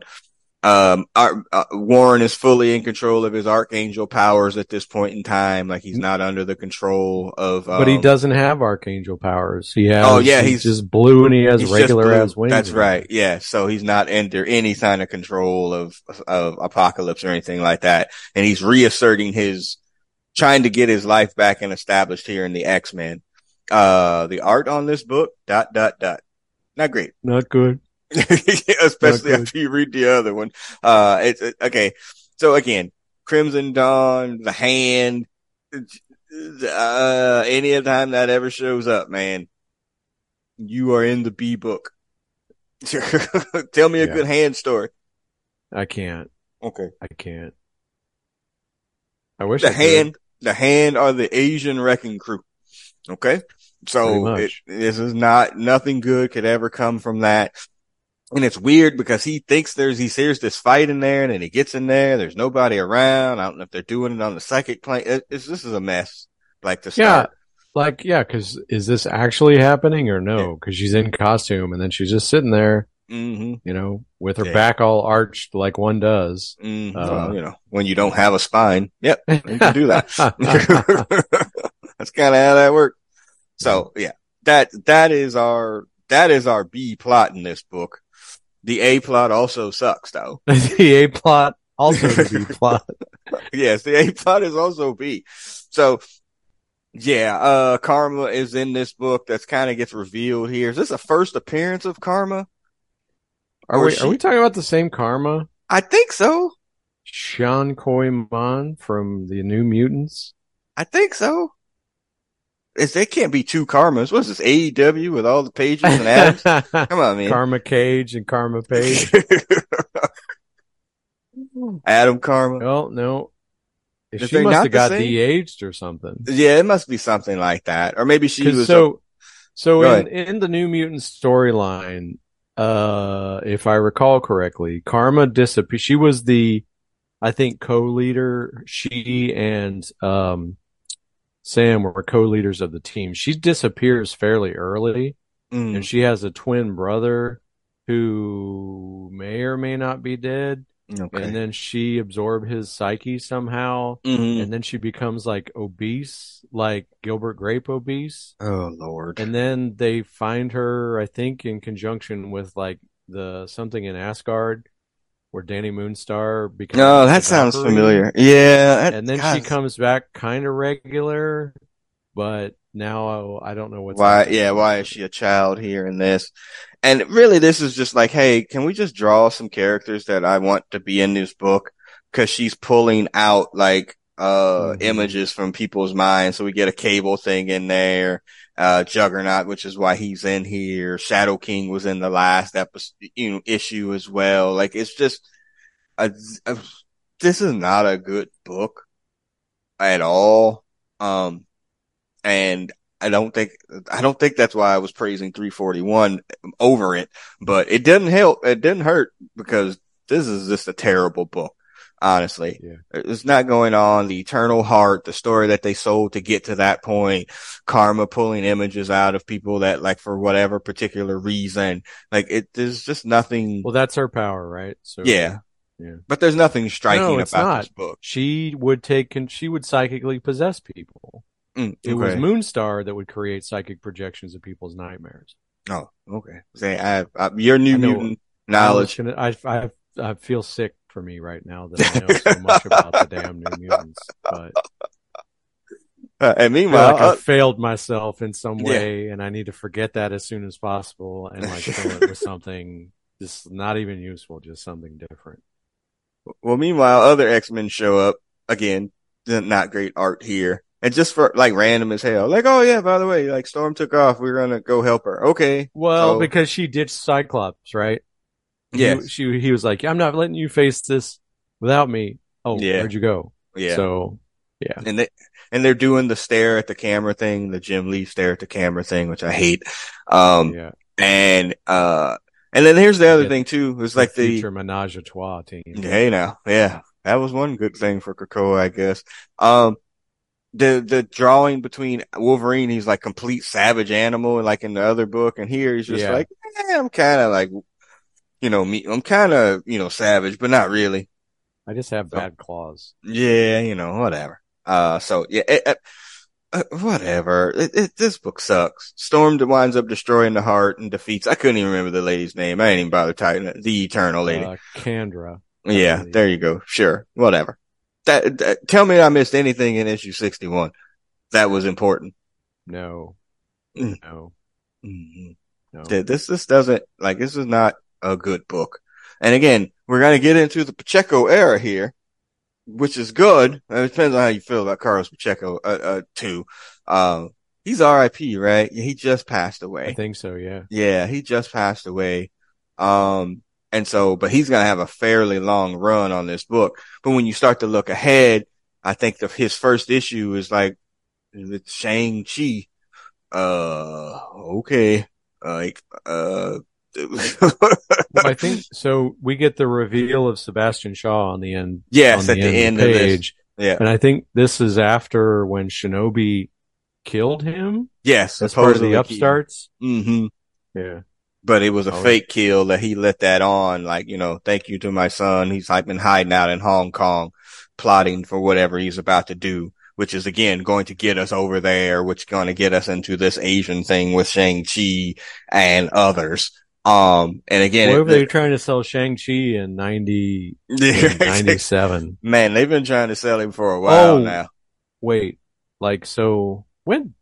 [SPEAKER 1] Um, our, uh, Warren is fully in control of his Archangel powers at this point in time. Like he's not under the control of. Um,
[SPEAKER 2] but he doesn't have archangel powers. He has.
[SPEAKER 1] Oh, yeah,
[SPEAKER 2] he's,
[SPEAKER 1] he's-
[SPEAKER 2] just blue and he has regular ass wings.
[SPEAKER 1] That's right. Yeah. So he's not under any kind of control of, of apocalypse or anything like that. And he's reasserting his, trying to get his life back and established here in the X-Men. Uh, the art on this book, dot, dot, dot. Not great.
[SPEAKER 2] Not good.
[SPEAKER 1] Especially
[SPEAKER 2] good.
[SPEAKER 1] after you read the other one. Uh, it's, it- okay. So again, Crimson Dawn, the hand, uh, any time that ever shows up, man, you are in the B book. Tell me a
[SPEAKER 2] Yeah.
[SPEAKER 1] good hand story.
[SPEAKER 2] I can't.
[SPEAKER 1] Okay.
[SPEAKER 2] I can't. I wish
[SPEAKER 1] The
[SPEAKER 2] I could.
[SPEAKER 1] hand, the hand are the Asian wrecking crew. Okay. So it, this is not, nothing good could ever come from that. And it's weird because he thinks there's, he sees this fight in there and then he gets in there. There's nobody around. I don't know if they're doing it on the psychic plane. It, it's, this is a mess. Like to
[SPEAKER 2] Yeah.
[SPEAKER 1] start.
[SPEAKER 2] Like, yeah, cause is this actually happening or no? Cause she's in costume and then she's just sitting there,
[SPEAKER 1] hmm
[SPEAKER 2] you know, with her
[SPEAKER 1] Yeah.
[SPEAKER 2] back all arched like one does.
[SPEAKER 1] hmm
[SPEAKER 2] Uh,
[SPEAKER 1] well, you know, when you don't have a spine. Yep. You can do that. That's kind of how that works. So yeah, that, that is our, that is our B plot in this book. The A plot also sucks though.
[SPEAKER 2] the A plot, also the B plot.
[SPEAKER 1] yes, the A plot is also B. So yeah, uh, Karma is in this book. That's kind of gets revealed here. Is this a first appearance of Karma?
[SPEAKER 2] Are we,
[SPEAKER 1] she-
[SPEAKER 2] are we talking about the same karma?
[SPEAKER 1] I think so.
[SPEAKER 2] Xi'an Manh from the New Mutants?
[SPEAKER 1] I think so. It's, there can't be two karmas. What's this AEW with all the pages and Adams? Come on, man.
[SPEAKER 2] Karma Cage and Karma Page.
[SPEAKER 1] Adam Karma.
[SPEAKER 2] well, no. She must have got de-aged or something.
[SPEAKER 1] Yeah, it must be something like that. Or maybe she was.
[SPEAKER 2] so, so
[SPEAKER 1] Go
[SPEAKER 2] in, in the New Mutants storyline, uh, if I recall correctly, Karma disappeared. She was the, I think, co-leader. She and, um, Sam were co-leaders of the team. She disappears fairly early
[SPEAKER 1] Mm,
[SPEAKER 2] and she has a twin brother who may or may not be dead.
[SPEAKER 1] okay.
[SPEAKER 2] And then she absorbed his psyche somehow.
[SPEAKER 1] Mhm.
[SPEAKER 2] And then she becomes like obese, like Gilbert Grape obese.
[SPEAKER 1] Oh Lord.
[SPEAKER 2] And then they find her, I think, in conjunction with like the something in Asgard, where Dani Moonstar becomes.
[SPEAKER 1] No, that sounds
[SPEAKER 2] Valkyrie.
[SPEAKER 1] familiar. Yeah. that-
[SPEAKER 2] And then
[SPEAKER 1] God,
[SPEAKER 2] she comes back kind of regular, but now I don't know what's
[SPEAKER 1] why?
[SPEAKER 2] happening.
[SPEAKER 1] Yeah. Why is she a child here in this? And really, this is just like, hey, can we just draw some characters that I want to be in this book? Cause she's pulling out like, uh,
[SPEAKER 2] Mhm.
[SPEAKER 1] images from people's minds. So we get a cable thing in there. Uh, Juggernaut, which is why he's in here. Shadow King was in the last episode, you know, issue as well. Like it's just, a, a, this is not a good book at all. Um, and I don't think, I don't think that's why I was praising 341 over it, but it didn't help. It didn't hurt because this is just a terrible book honestly.
[SPEAKER 2] Yeah.
[SPEAKER 1] It's not going on. The Eternal Heart, the story that they sold to get to that point, Karma pulling images out of people that like for whatever particular reason, like it, there's just nothing.
[SPEAKER 2] Well, that's her power, right? So
[SPEAKER 1] yeah.
[SPEAKER 2] Yeah.
[SPEAKER 1] But there's nothing striking
[SPEAKER 2] No,
[SPEAKER 1] about
[SPEAKER 2] not.
[SPEAKER 1] this book.
[SPEAKER 2] she would take she would psychically possess people.
[SPEAKER 1] Mm,
[SPEAKER 2] It was. Moonstar that would create psychic projections of people's nightmares.
[SPEAKER 1] Oh, okay. Say, I, I, your new mutant knowledge.
[SPEAKER 2] I, gonna, I, I, I feel sick for me right now that I know so much about the damn New Mutants, but
[SPEAKER 1] Uh, and
[SPEAKER 2] I
[SPEAKER 1] meanwhile,
[SPEAKER 2] like
[SPEAKER 1] uh,
[SPEAKER 2] I failed myself in some
[SPEAKER 1] Yeah.
[SPEAKER 2] way, and I need to forget that as soon as possible and like fill it with something just not even useful, just something different.
[SPEAKER 1] well, meanwhile, other X-Men show up again. Not great art here. And just for like random as hell. Like, oh yeah, by the way, like Storm took off. We are going to go help her. Okay.
[SPEAKER 2] Well,
[SPEAKER 1] So-
[SPEAKER 2] because she ditched Cyclops, right?
[SPEAKER 1] Yes.
[SPEAKER 2] she he was like, "I'm not letting you face this without me." Oh,
[SPEAKER 1] Yeah.
[SPEAKER 2] where'd you go?
[SPEAKER 1] Yeah.
[SPEAKER 2] So, yeah,
[SPEAKER 1] and they and they're doing the stare at the camera thing, the Jim Lee stare at the camera thing, which I hate. Um,
[SPEAKER 2] yeah.
[SPEAKER 1] and uh, and then here's the other
[SPEAKER 2] Yeah.
[SPEAKER 1] thing too. It's like the
[SPEAKER 2] future menage a trois team.
[SPEAKER 1] hey now, yeah, that was one good thing for Krakoa, I guess. Um, the the drawing between Wolverine, he's like complete savage animal, like in the other book, and here he's just
[SPEAKER 2] Yeah.
[SPEAKER 1] like, eh, I'm kind of like, you know, me, I'm kind of you know savage, but not really.
[SPEAKER 2] I just have
[SPEAKER 1] So-
[SPEAKER 2] bad claws.
[SPEAKER 1] Yeah, you know, whatever. Uh, so yeah, it, it- uh, whatever. It, it, this book sucks. Storm winds up destroying the heart and defeats. I couldn't even remember the lady's name. I didn't even bother typing it. The Eternal Lady.
[SPEAKER 2] Uh, Kandra.
[SPEAKER 1] yeah,
[SPEAKER 2] lady.
[SPEAKER 1] there you go. Sure, whatever. That, that tell me I missed anything in issue sixty one that was important.
[SPEAKER 2] No.
[SPEAKER 1] Mm.
[SPEAKER 2] No.
[SPEAKER 1] Mhm.
[SPEAKER 2] No.
[SPEAKER 1] This this doesn't like this is not a good book. And again, we're gonna get into the Pacheco era here, which is good. It depends on how you feel about Carlos Pacheco, uh, uh, too. Um, he's RIP, right? He just passed away.
[SPEAKER 2] I think so, yeah.
[SPEAKER 1] Yeah, he just passed away. Um, and so, but he's gonna have a fairly long run on this book. But when you start to look ahead, I think the, his first issue is like with Shang Chi. Uh, okay, like uh.
[SPEAKER 2] Well, I think so. We get the reveal of Sebastian Shaw on the end.
[SPEAKER 1] yes, at the end of
[SPEAKER 2] the
[SPEAKER 1] this.
[SPEAKER 2] page,
[SPEAKER 1] Yeah.
[SPEAKER 2] and I think this is after when Shinobi killed him.
[SPEAKER 1] Yes,
[SPEAKER 2] That's part of the upstarts.
[SPEAKER 1] Mhm.
[SPEAKER 2] Yeah,
[SPEAKER 1] But it was a
[SPEAKER 2] Oh.
[SPEAKER 1] fake kill that he let that on. Like, you know, thank you to my son. He's like been hiding out in Hong Kong, plotting for whatever he's about to do, which is again going to get us over there, which is going to get us into this Asian thing with Shang-Chi and others. Um, and again,
[SPEAKER 2] What
[SPEAKER 1] it-
[SPEAKER 2] were they trying to sell Shang Chi in 90, in 97?
[SPEAKER 1] man, they've been trying to sell him for a while
[SPEAKER 2] Oh.
[SPEAKER 1] now.
[SPEAKER 2] Wait, like so when?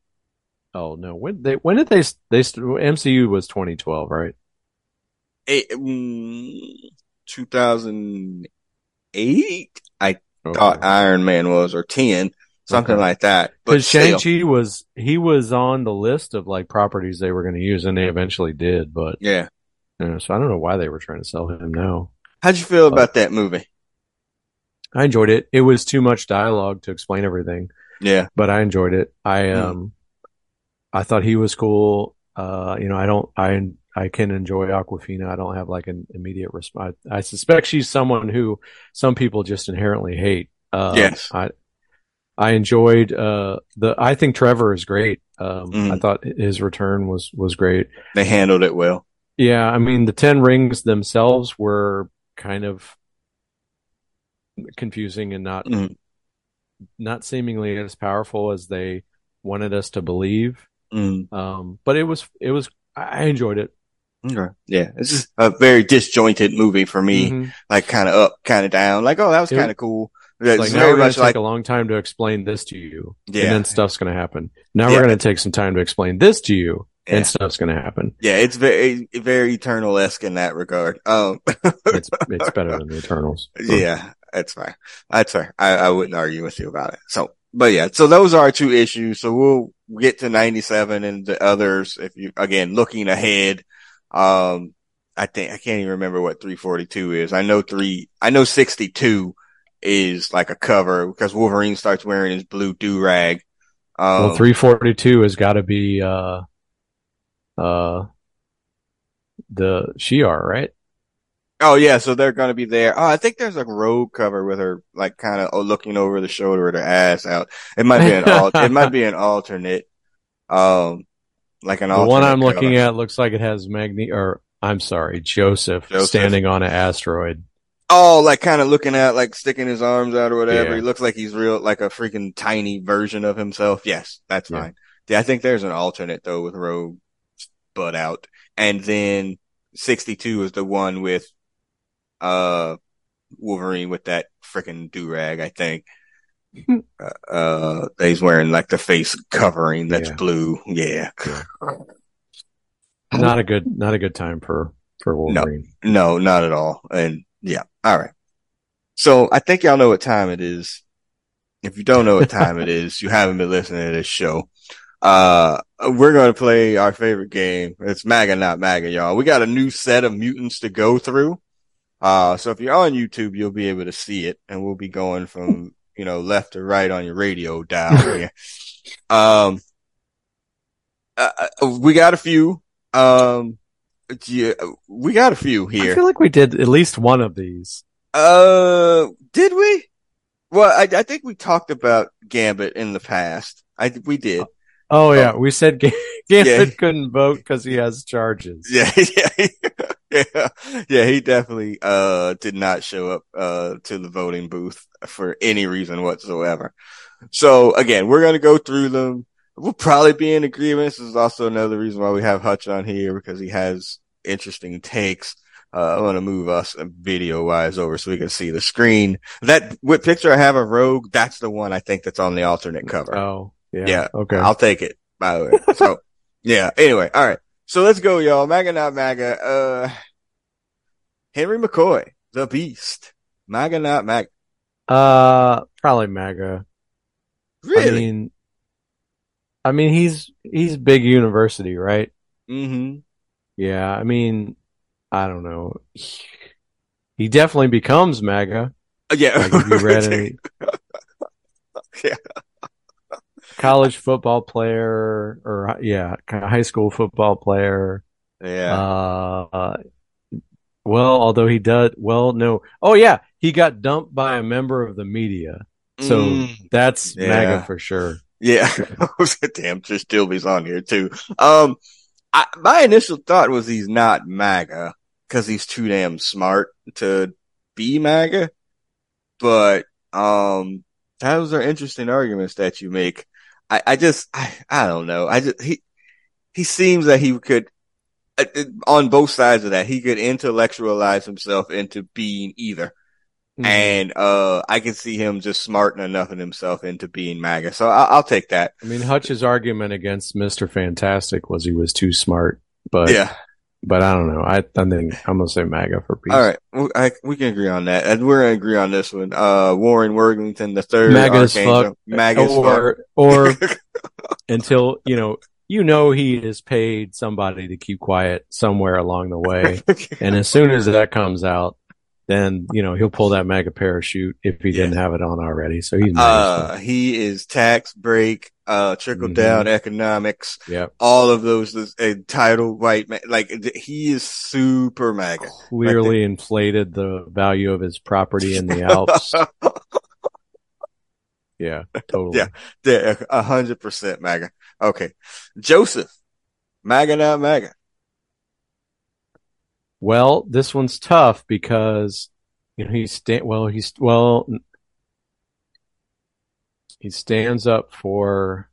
[SPEAKER 2] Oh no, when they when did they they MCU was 2012, right?
[SPEAKER 1] It, mm, 2008, I
[SPEAKER 2] Okay.
[SPEAKER 1] thought Iron Man was, or 10, something
[SPEAKER 2] Okay.
[SPEAKER 1] like that. But
[SPEAKER 2] Because Shang Chi was he was on the list of like properties they were going to use, and they eventually did. But
[SPEAKER 1] yeah.
[SPEAKER 2] So I don't know why they were trying to sell him now.
[SPEAKER 1] How'd you feel about that movie?
[SPEAKER 2] I enjoyed it. It was too much dialogue to explain everything,
[SPEAKER 1] Yeah.
[SPEAKER 2] but I enjoyed it. I
[SPEAKER 1] Mm.
[SPEAKER 2] um, I thought he was cool. Uh, you know, I don't, I I can enjoy Awkwafina. I don't have like an immediate response. I suspect she's someone who some people just inherently hate. Uh,
[SPEAKER 1] Yes.
[SPEAKER 2] I I enjoyed uh the. I think Trevor is great. Um,
[SPEAKER 1] Mm.
[SPEAKER 2] I thought his return was was great.
[SPEAKER 1] They handled it well.
[SPEAKER 2] Yeah, I mean the Ten Rings themselves were kind of confusing and not
[SPEAKER 1] Mhm.
[SPEAKER 2] not seemingly as powerful as they wanted us to believe.
[SPEAKER 1] Mm.
[SPEAKER 2] Um, but it was it was I enjoyed it.
[SPEAKER 1] Okay. Yeah. It's just a very disjointed movie for me.
[SPEAKER 2] Mhm.
[SPEAKER 1] Like kind of up, kind of down. Like, oh, that was kind of cool.
[SPEAKER 2] It's like now
[SPEAKER 1] very
[SPEAKER 2] we're going
[SPEAKER 1] much
[SPEAKER 2] to take
[SPEAKER 1] like,
[SPEAKER 2] a long time to explain this to you,
[SPEAKER 1] yeah.
[SPEAKER 2] and then stuff's going to happen. Now
[SPEAKER 1] Yeah.
[SPEAKER 2] we're going to take some time to explain this to you,
[SPEAKER 1] Yeah.
[SPEAKER 2] and stuff's going to happen.
[SPEAKER 1] yeah. It's very, very eternal-esque in that regard. Um,
[SPEAKER 2] It's it's better than the Eternals.
[SPEAKER 1] yeah, that's fine. That's fair. I, I wouldn't argue with you about it. So, but yeah, so those are our two issues. So we'll get to 97 and the others. If you, again, looking ahead, um, I think, I can't even remember what 342 is. I know three, I know 62 is like a cover because Wolverine starts wearing his blue do rag. Um,
[SPEAKER 2] well, 342 has got to be, uh, uh, the Shi'ar, right?
[SPEAKER 1] Oh yeah, so they're gonna be there. Oh, I think there's a Rogue cover with her like kind of oh, looking over the shoulder with her ass out. It might be an al- it might be an alternate, um, like an
[SPEAKER 2] The
[SPEAKER 1] alternate
[SPEAKER 2] one I'm
[SPEAKER 1] cover.
[SPEAKER 2] looking at looks like it has Magni, or I'm sorry, Joseph,
[SPEAKER 1] Joseph.
[SPEAKER 2] standing on an asteroid.
[SPEAKER 1] Oh, like kind of looking at like sticking his arms out or whatever.
[SPEAKER 2] Yeah.
[SPEAKER 1] He looks like he's real, like a freaking tiny version of himself. Yes, that's
[SPEAKER 2] Yeah.
[SPEAKER 1] fine. Yeah, I think there's an alternate though with Rogue butt out, and then 62 is the one with uh Wolverine with that freaking do rag. I think. uh, uh, he's wearing like the face covering that's
[SPEAKER 2] Yeah.
[SPEAKER 1] blue. Yeah.
[SPEAKER 2] Not a good, not a good time for for Wolverine.
[SPEAKER 1] No, not at all. And yeah, all right. So I think y'all know what time it is. If you don't know what time it is, you haven't been listening to this show. Uh, we're going to play our favorite game. It's MAGA, not MAGA, y'all. We got a new set of mutants to go through. Uh, so if you're on YouTube, you'll be able to see it and we'll be going from, you know, left to right on your radio dial. Um, uh, uh, we got a few. Um, yeah, we got a few here.
[SPEAKER 2] I feel like we did at least one of these.
[SPEAKER 1] Uh, did we? Well, I, I think we talked about Gambit in the past. I we did.
[SPEAKER 2] Oh yeah, we said Ga- Gambit
[SPEAKER 1] Yeah.
[SPEAKER 2] couldn't vote because he has charges.
[SPEAKER 1] Yeah, yeah, yeah, yeah. He definitely uh did not show up uh to the voting booth for any reason whatsoever. So again, we're gonna go through them. We'll probably be in agreement. This is also another reason why we have Hutch on here because he has interesting takes. Uh, I'm gonna move us video wise over so we can see the screen. That what picture I have of Rogue? That's the one I think that's on the alternate cover.
[SPEAKER 2] Oh yeah.
[SPEAKER 1] Yeah.
[SPEAKER 2] Okay.
[SPEAKER 1] I'll take it, by the way. So, yeah. Anyway, all right. So let's go, y'all. MAGA, not MAGA. Uh, Henry McCoy, the Beast. MAGA, not MAGA.
[SPEAKER 2] uh, probably MAGA.
[SPEAKER 1] Really?
[SPEAKER 2] I mean, I mean he's he's big university, right?
[SPEAKER 1] mm-hmm.
[SPEAKER 2] Yeah. I mean, I don't know. He, he definitely becomes MAGA.
[SPEAKER 1] Yeah.
[SPEAKER 2] Like if you read any
[SPEAKER 1] Yeah.
[SPEAKER 2] College football player or yeah, kind of high school football player.
[SPEAKER 1] yeah.
[SPEAKER 2] Uh, well, although he does, well, no. Oh yeah, he got dumped by a member of the media. So
[SPEAKER 1] Mm,
[SPEAKER 2] that's
[SPEAKER 1] Yeah.
[SPEAKER 2] MAGA for sure.
[SPEAKER 1] yeah. Damn, Trish Tilby's on here too. Um, I, my initial thought was he's not MAGA because he's too damn smart to be MAGA. But, um, those are interesting arguments that you make. I, I just, I, I don't know. I just, he, he seems that he could, uh, uh, on both sides of that, he could intellectualize himself into being either.
[SPEAKER 2] Mhm.
[SPEAKER 1] And, uh, I can see him just smarting enough in himself into being MAGA. So I'll, I'll take that.
[SPEAKER 2] I mean, Hutch's argument against Mr. Fantastic was he was too smart, but
[SPEAKER 1] yeah.
[SPEAKER 2] But I don't know. I I think I'm gonna say MAGA for peace.
[SPEAKER 1] All right. We, I, we can agree on that. And we're going to agree on this one. Uh, Warren Worthington, the third.
[SPEAKER 2] MAGA as fuck.
[SPEAKER 1] MAGA as fuck.
[SPEAKER 2] or or until you know you know he has paid somebody to keep quiet somewhere along the way, and as soon as that comes out, then you know he'll pull that mega parachute if he didn't have it on already. So he's
[SPEAKER 1] Uh, he is tax break, uh, trickle down economics,
[SPEAKER 2] yeah,
[SPEAKER 1] all of those, entitled white man. Like, he is super MAGA.
[SPEAKER 2] Clearly inflated the value of his property in the Alps. Yeah, totally.
[SPEAKER 1] Yeah. Yeah, a hundred percent MAGA. Okay. Joseph. MAGA not MAGA.
[SPEAKER 2] Well, this one's tough because you know he's sta- well he's well he stands up for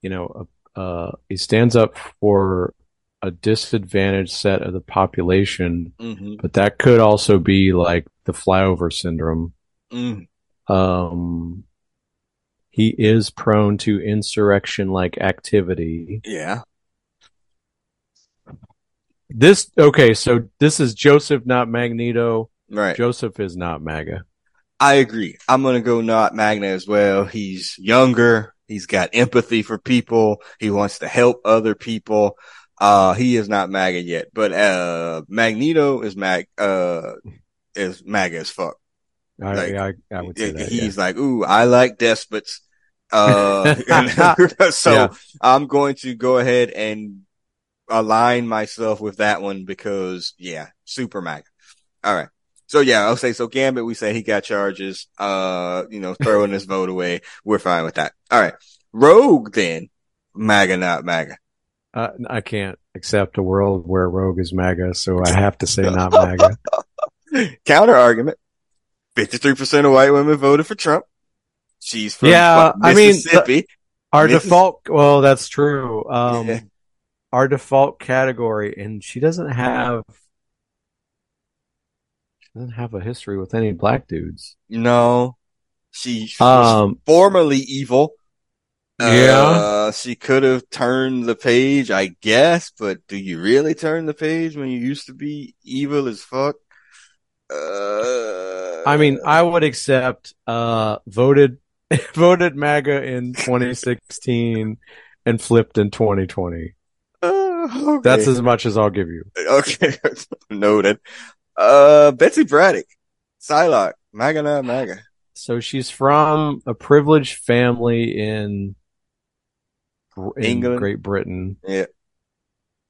[SPEAKER 2] you know a, uh he stands up for a disadvantaged set of the population,
[SPEAKER 1] Mm-hmm.
[SPEAKER 2] but that could also be like the flyover syndrome.
[SPEAKER 1] Mm.
[SPEAKER 2] Um he is prone to insurrection like activity.
[SPEAKER 1] Yeah.
[SPEAKER 2] This okay, so this is Joseph, not Magneto.
[SPEAKER 1] Right.
[SPEAKER 2] Joseph is not MAGA.
[SPEAKER 1] I agree. I'm gonna go not MAGA as well. He's younger. He's got empathy for people. He wants to help other people. Uh, he is not MAGA yet, but, uh, Magneto is Mag, uh, is MAGA as fuck.
[SPEAKER 2] I,
[SPEAKER 1] Like,
[SPEAKER 2] I, I would say that.
[SPEAKER 1] he's like, ooh, I like despots. Uh, so
[SPEAKER 2] Yeah.
[SPEAKER 1] I'm going to go ahead and align myself with that one because yeah, super MAGA. All right. So yeah, I'll say, so Gambit, we say he got charges, uh, you know, throwing his vote away. We're fine with that. All right. Rogue then, MAGA, not MAGA.
[SPEAKER 2] Uh, I can't accept a world where Rogue is MAGA, so I have to say not MAGA.
[SPEAKER 1] Counter argument. 53% of white women voted for Trump. She's from
[SPEAKER 2] Yeah, I mean, the-
[SPEAKER 1] Mississippi.
[SPEAKER 2] Our
[SPEAKER 1] This
[SPEAKER 2] default, well, that's true. Um,
[SPEAKER 1] Yeah.
[SPEAKER 2] Our default category, and she doesn't have doesn't have a history with any black dudes.
[SPEAKER 1] no, she
[SPEAKER 2] Um,
[SPEAKER 1] formerly evil.
[SPEAKER 2] Yeah.
[SPEAKER 1] Uh, she could have turned the page, I guess, but do you really turn the page when you used to be evil as fuck? Uh,
[SPEAKER 2] I mean, I would accept uh, voted voted MAGA in 2016 and flipped in 2020.
[SPEAKER 1] okay.
[SPEAKER 2] That's as much as I'll give you.
[SPEAKER 1] okay. Noted. Uh, Betsy Braddock, Psylocke, MAGA, not MAGA.
[SPEAKER 2] So she's from a privileged family in, in
[SPEAKER 1] England.
[SPEAKER 2] Great Britain.
[SPEAKER 1] Yeah.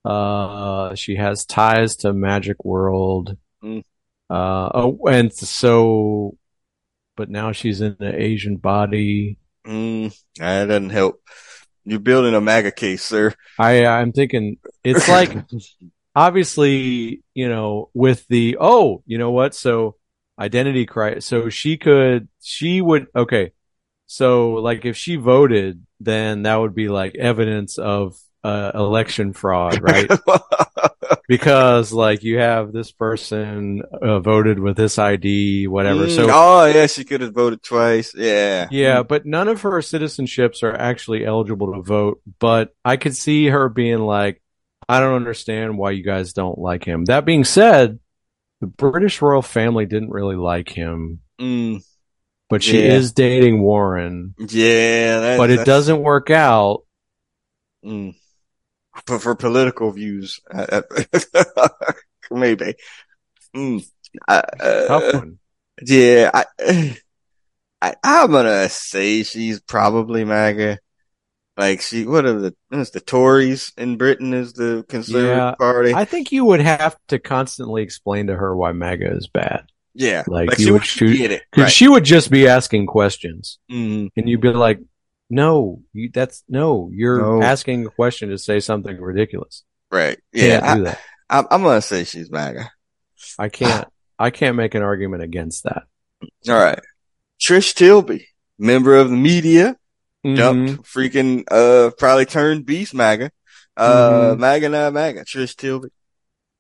[SPEAKER 2] Uh, she has ties to Magic World.
[SPEAKER 1] Mm.
[SPEAKER 2] Uh, oh, and so, but now she's in the Asian body.
[SPEAKER 1] Mm, that doesn't help. You're building a MAGA case, sir.
[SPEAKER 2] I, uh, I'm thinking it's like, obviously, you know, with the, oh, you know what? So identity crisis. So she could, she would, okay. So like if she voted, then that would be like evidence of, uh, election fraud, right? because like you have this person uh, voted with this ID, whatever.
[SPEAKER 1] Mm,
[SPEAKER 2] So
[SPEAKER 1] oh yeah, she could have voted twice. Yeah.
[SPEAKER 2] yeah, but none of her citizenships are actually eligible to vote. But I could see her being like, I don't understand why you guys don't like him. That being said, the British royal family didn't really like him,
[SPEAKER 1] Mm,
[SPEAKER 2] but she
[SPEAKER 1] Yeah.
[SPEAKER 2] is dating Warren.
[SPEAKER 1] yeah. That,
[SPEAKER 2] But it doesn't work out.
[SPEAKER 1] Mm. For, for political views, uh, uh, maybe. Mm. Uh,
[SPEAKER 2] Tough one.
[SPEAKER 1] yeah, I, I, I'm gonna say she's probably MAGA. Like she, what are the, the Tories in Britain is the Conservative
[SPEAKER 2] Yeah,
[SPEAKER 1] Party.
[SPEAKER 2] I think you would have to constantly explain to her why MAGA is bad.
[SPEAKER 1] yeah,
[SPEAKER 2] like,
[SPEAKER 1] she
[SPEAKER 2] you would
[SPEAKER 1] would
[SPEAKER 2] shoot-
[SPEAKER 1] get it. Right.
[SPEAKER 2] she would just be asking questions.
[SPEAKER 1] Mm,
[SPEAKER 2] and you'd be like, "No, you, that's no. You're
[SPEAKER 1] No.
[SPEAKER 2] asking a question to say something ridiculous.
[SPEAKER 1] right.
[SPEAKER 2] Can't
[SPEAKER 1] Yeah,
[SPEAKER 2] do that.
[SPEAKER 1] I, I, I'm gonna say she's MAGA.
[SPEAKER 2] I can't. I can't make an argument against that."
[SPEAKER 1] All right. Trish Tilby, member of the media,
[SPEAKER 2] Mhm.
[SPEAKER 1] dumped freaking, uh, probably turned beast MAGA. Uh,
[SPEAKER 2] Mhm.
[SPEAKER 1] MAGA, not MAGA. Trish Tilby.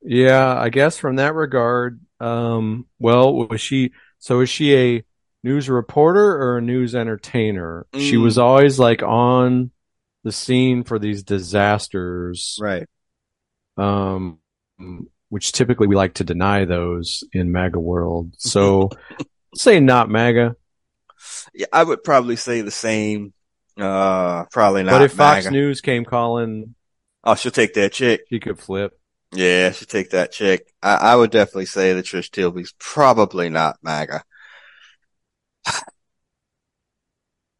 [SPEAKER 2] Yeah, I guess from that regard, um, well, was she? So is she a news reporter or a news entertainer? She
[SPEAKER 1] Mm.
[SPEAKER 2] was always like on the scene for these disasters,
[SPEAKER 1] Right.
[SPEAKER 2] um, which typically we like to deny those in MAGA world. So say not MAGA.
[SPEAKER 1] Yeah, I would probably say the same. Uh, probably not.
[SPEAKER 2] But if Fox
[SPEAKER 1] MAGA.
[SPEAKER 2] News came calling,
[SPEAKER 1] oh, she'll take that check.
[SPEAKER 2] she could flip.
[SPEAKER 1] Yeah, she'll take that check. I, I would definitely say that Trish Tilby's probably not MAGA.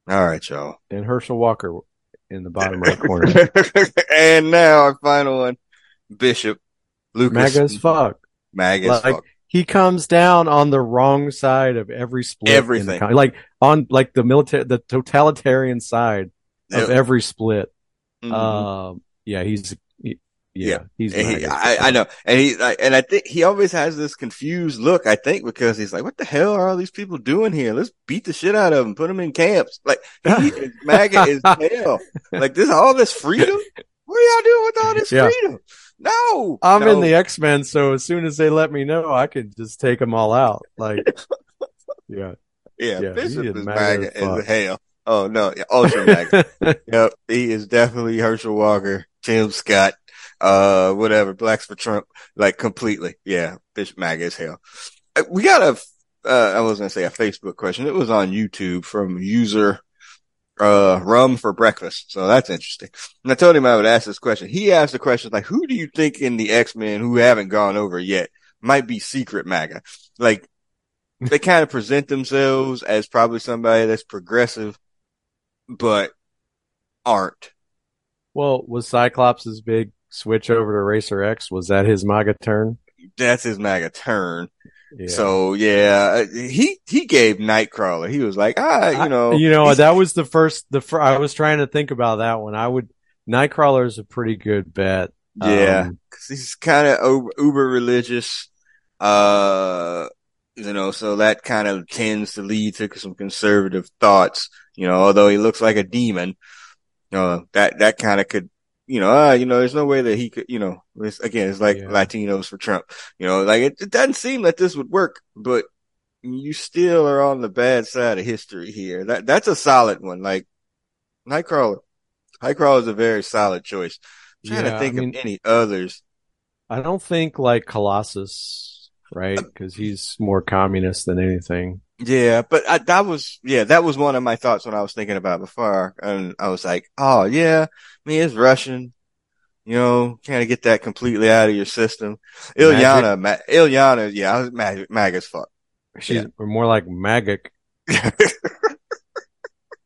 [SPEAKER 1] All right, y'all.
[SPEAKER 2] And Herschel Walker in the bottom right corner.
[SPEAKER 1] and now our final one, Bishop Lucas.
[SPEAKER 2] MAGA as fuck.
[SPEAKER 1] As
[SPEAKER 2] Like,
[SPEAKER 1] fuck.
[SPEAKER 2] He comes down on the wrong side of every split. in the
[SPEAKER 1] Everything.
[SPEAKER 2] like on like the military, the totalitarian side of
[SPEAKER 1] Yeah.
[SPEAKER 2] every split.
[SPEAKER 1] Mhm.
[SPEAKER 2] Um, yeah, he's he- yeah, he's.
[SPEAKER 1] He, I, I know, and he, like, and I think he always has this confused look. I think because he's like, "What the hell are all these people doing here? Let's beat the shit out of them, put them in camps." Like, he is, MAGA is hell. Like this, all this freedom. What are y'all doing with all this
[SPEAKER 2] Yeah.
[SPEAKER 1] freedom? No,
[SPEAKER 2] I'm
[SPEAKER 1] no.
[SPEAKER 2] in the X Men, so as soon as they let me know, I could just take them all out. Like, yeah,
[SPEAKER 1] yeah.
[SPEAKER 2] yeah,
[SPEAKER 1] Bishop
[SPEAKER 2] he
[SPEAKER 1] is
[SPEAKER 2] is as
[SPEAKER 1] as hell. Oh no, yeah, ultra MAGA. Yep, he is definitely Herschel Walker, Tim Scott, uh, whatever, blacks for Trump, like completely. Yeah, Bishop MAGA as hell. Uh, We got a uh, I was gonna say a Facebook question. It was on YouTube from user uh rum for breakfast. So that's interesting. And I told him I would ask this question. He asked the question like, who do you think in the X Men who haven't gone over yet might be secret MAGA? Like they kind of present themselves as probably somebody that's progressive, but aren't.
[SPEAKER 2] Well, was Cyclops' big switch over to Racer X? Was that his MAGA turn?
[SPEAKER 1] That's his MAGA turn. Yeah. So yeah, he he gave Nightcrawler. He was like, ah, you know,
[SPEAKER 2] I, you know, that was the first. The fir- I was trying to think about that one. I would Nightcrawler is a pretty good bet.
[SPEAKER 1] Yeah, um, cause he's kind of uber, uber religious. Uh, you know, so that kind of tends to lead to some conservative thoughts. You know, although he looks like a demon, uh, that that kind of could you know, uh, you know, there's no way that he could, you know, it's, again, it's like yeah. Latinos for Trump, you know, like it, it doesn't seem that this would work, but you still are on the bad side of history here. That, that's a solid one. Like Nightcrawler, Nightcrawler is a very solid choice. I'm trying yeah, to think I mean, of any others.
[SPEAKER 2] I don't think like Colossus, right? Cause he's more communist than anything.
[SPEAKER 1] Yeah, but I, that was yeah, that was one of my thoughts when I was thinking about before, and I was like, oh yeah, I mean it's Russian, you know, kind of get that completely out of your system. Illyana, Ma- Illyana, yeah, I was mag, mag as fuck.
[SPEAKER 2] She's yeah. more like magic.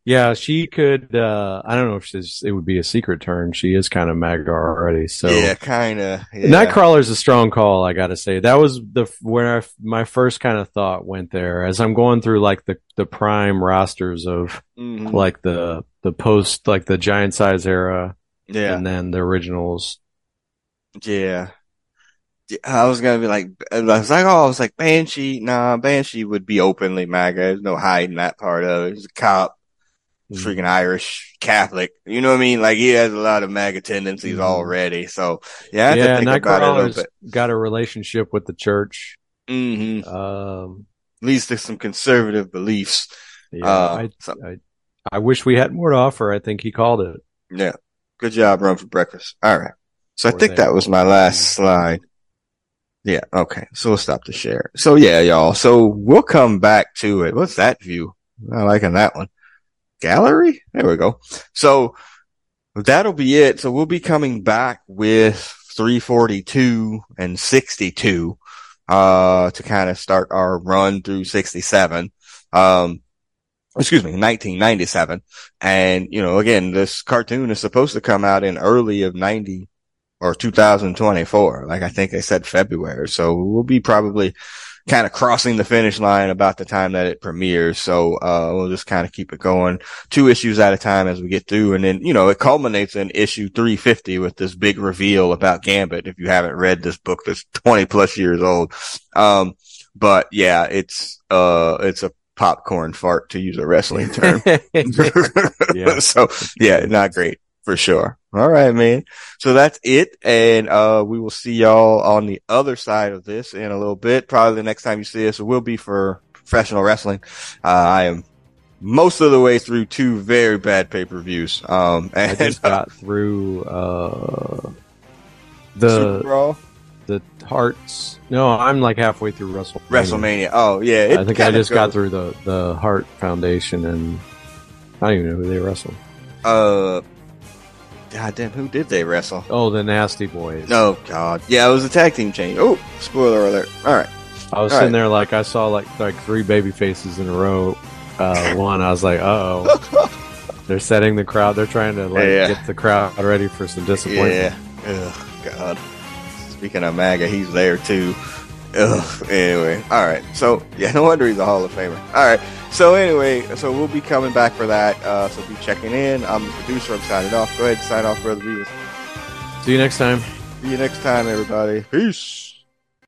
[SPEAKER 2] Yeah, she could. uh I don't know if she's. It would be a secret turn. She is kind of MAGA already. So
[SPEAKER 1] yeah, kind of. Yeah.
[SPEAKER 2] Nightcrawler's a strong call. I got to say that was the where I, my first kind of thought went there as I'm going through like the the prime rosters of mm-hmm. like the the post like the giant size era. Yeah, and then the originals.
[SPEAKER 1] Yeah. I was gonna be like, I was like, oh, I was like, Banshee. Nah, Banshee would be openly MAGA. There's no hiding that part of it. He's a cop. Freaking Irish Catholic. You know what I mean? Like he has a lot of MAGA tendencies mm. already. So yeah, I yeah,
[SPEAKER 2] Nightcrawler's got a relationship with the church.
[SPEAKER 1] Mm-hmm. Um, leads to some conservative beliefs.
[SPEAKER 2] Yeah, uh, I, so. I, I wish we had more to offer. I think he called it.
[SPEAKER 1] Yeah, good job, run for breakfast. All right, so I think that was my last slide. Yeah. Okay. So we'll stop the share. So yeah, y'all. So we'll come back to it. What's that view? I liking that one gallery. There we go. So that'll be it. So we'll be coming back with 342 and 62, uh, to kind of start our run through 67. Um, excuse me, 1997. And, you know, again, this cartoon is supposed to come out in early of 90 or 2024. Like I think they said February. So we'll be probably kind of crossing the finish line about the time that it premieres. So, uh, we'll just kind of keep it going two issues at a time as we get through. And then, you know, it culminates in issue 350 with this big reveal about Gambit. If you haven't read this book that's 20 plus years old. Um, but yeah, it's, uh, it's a popcorn fart to use a wrestling term. yeah. so yeah, not great for sure. All right, man. So that's it. And, uh, we will see y'all on the other side of this in a little bit. Probably the next time you see us, will be for professional wrestling. Uh, I am most of the way through two very bad pay per views. Um, and,
[SPEAKER 2] I just got through, uh, the, the Hearts. No, I'm like halfway through WrestleMania.
[SPEAKER 1] WrestleMania. Oh, yeah.
[SPEAKER 2] I think I just goes. got through the, the Heart Foundation and I don't even know who they wrestled.
[SPEAKER 1] Uh, God damn, who did they wrestle?
[SPEAKER 2] Oh, the Nasty Boys.
[SPEAKER 1] Oh God, yeah, it was a tag team change. Oh, spoiler alert! All right,
[SPEAKER 2] I was All sitting right. there like I saw like like three baby faces in a row. Uh, one, I was like, oh, they're setting the crowd. They're trying to like yeah. get the crowd ready for some disappointment.
[SPEAKER 1] Yeah. Oh God. Speaking of MAGA, he's there too. Ugh. Anyway, all right. So yeah, no wonder he's a Hall of Famer. All right. So anyway, so we'll be coming back for that. Uh, so be checking in. I'm the producer. I'm signing off. Go ahead and sign off, brother Beavis.
[SPEAKER 2] See you next time.
[SPEAKER 1] See you next time, everybody. Peace.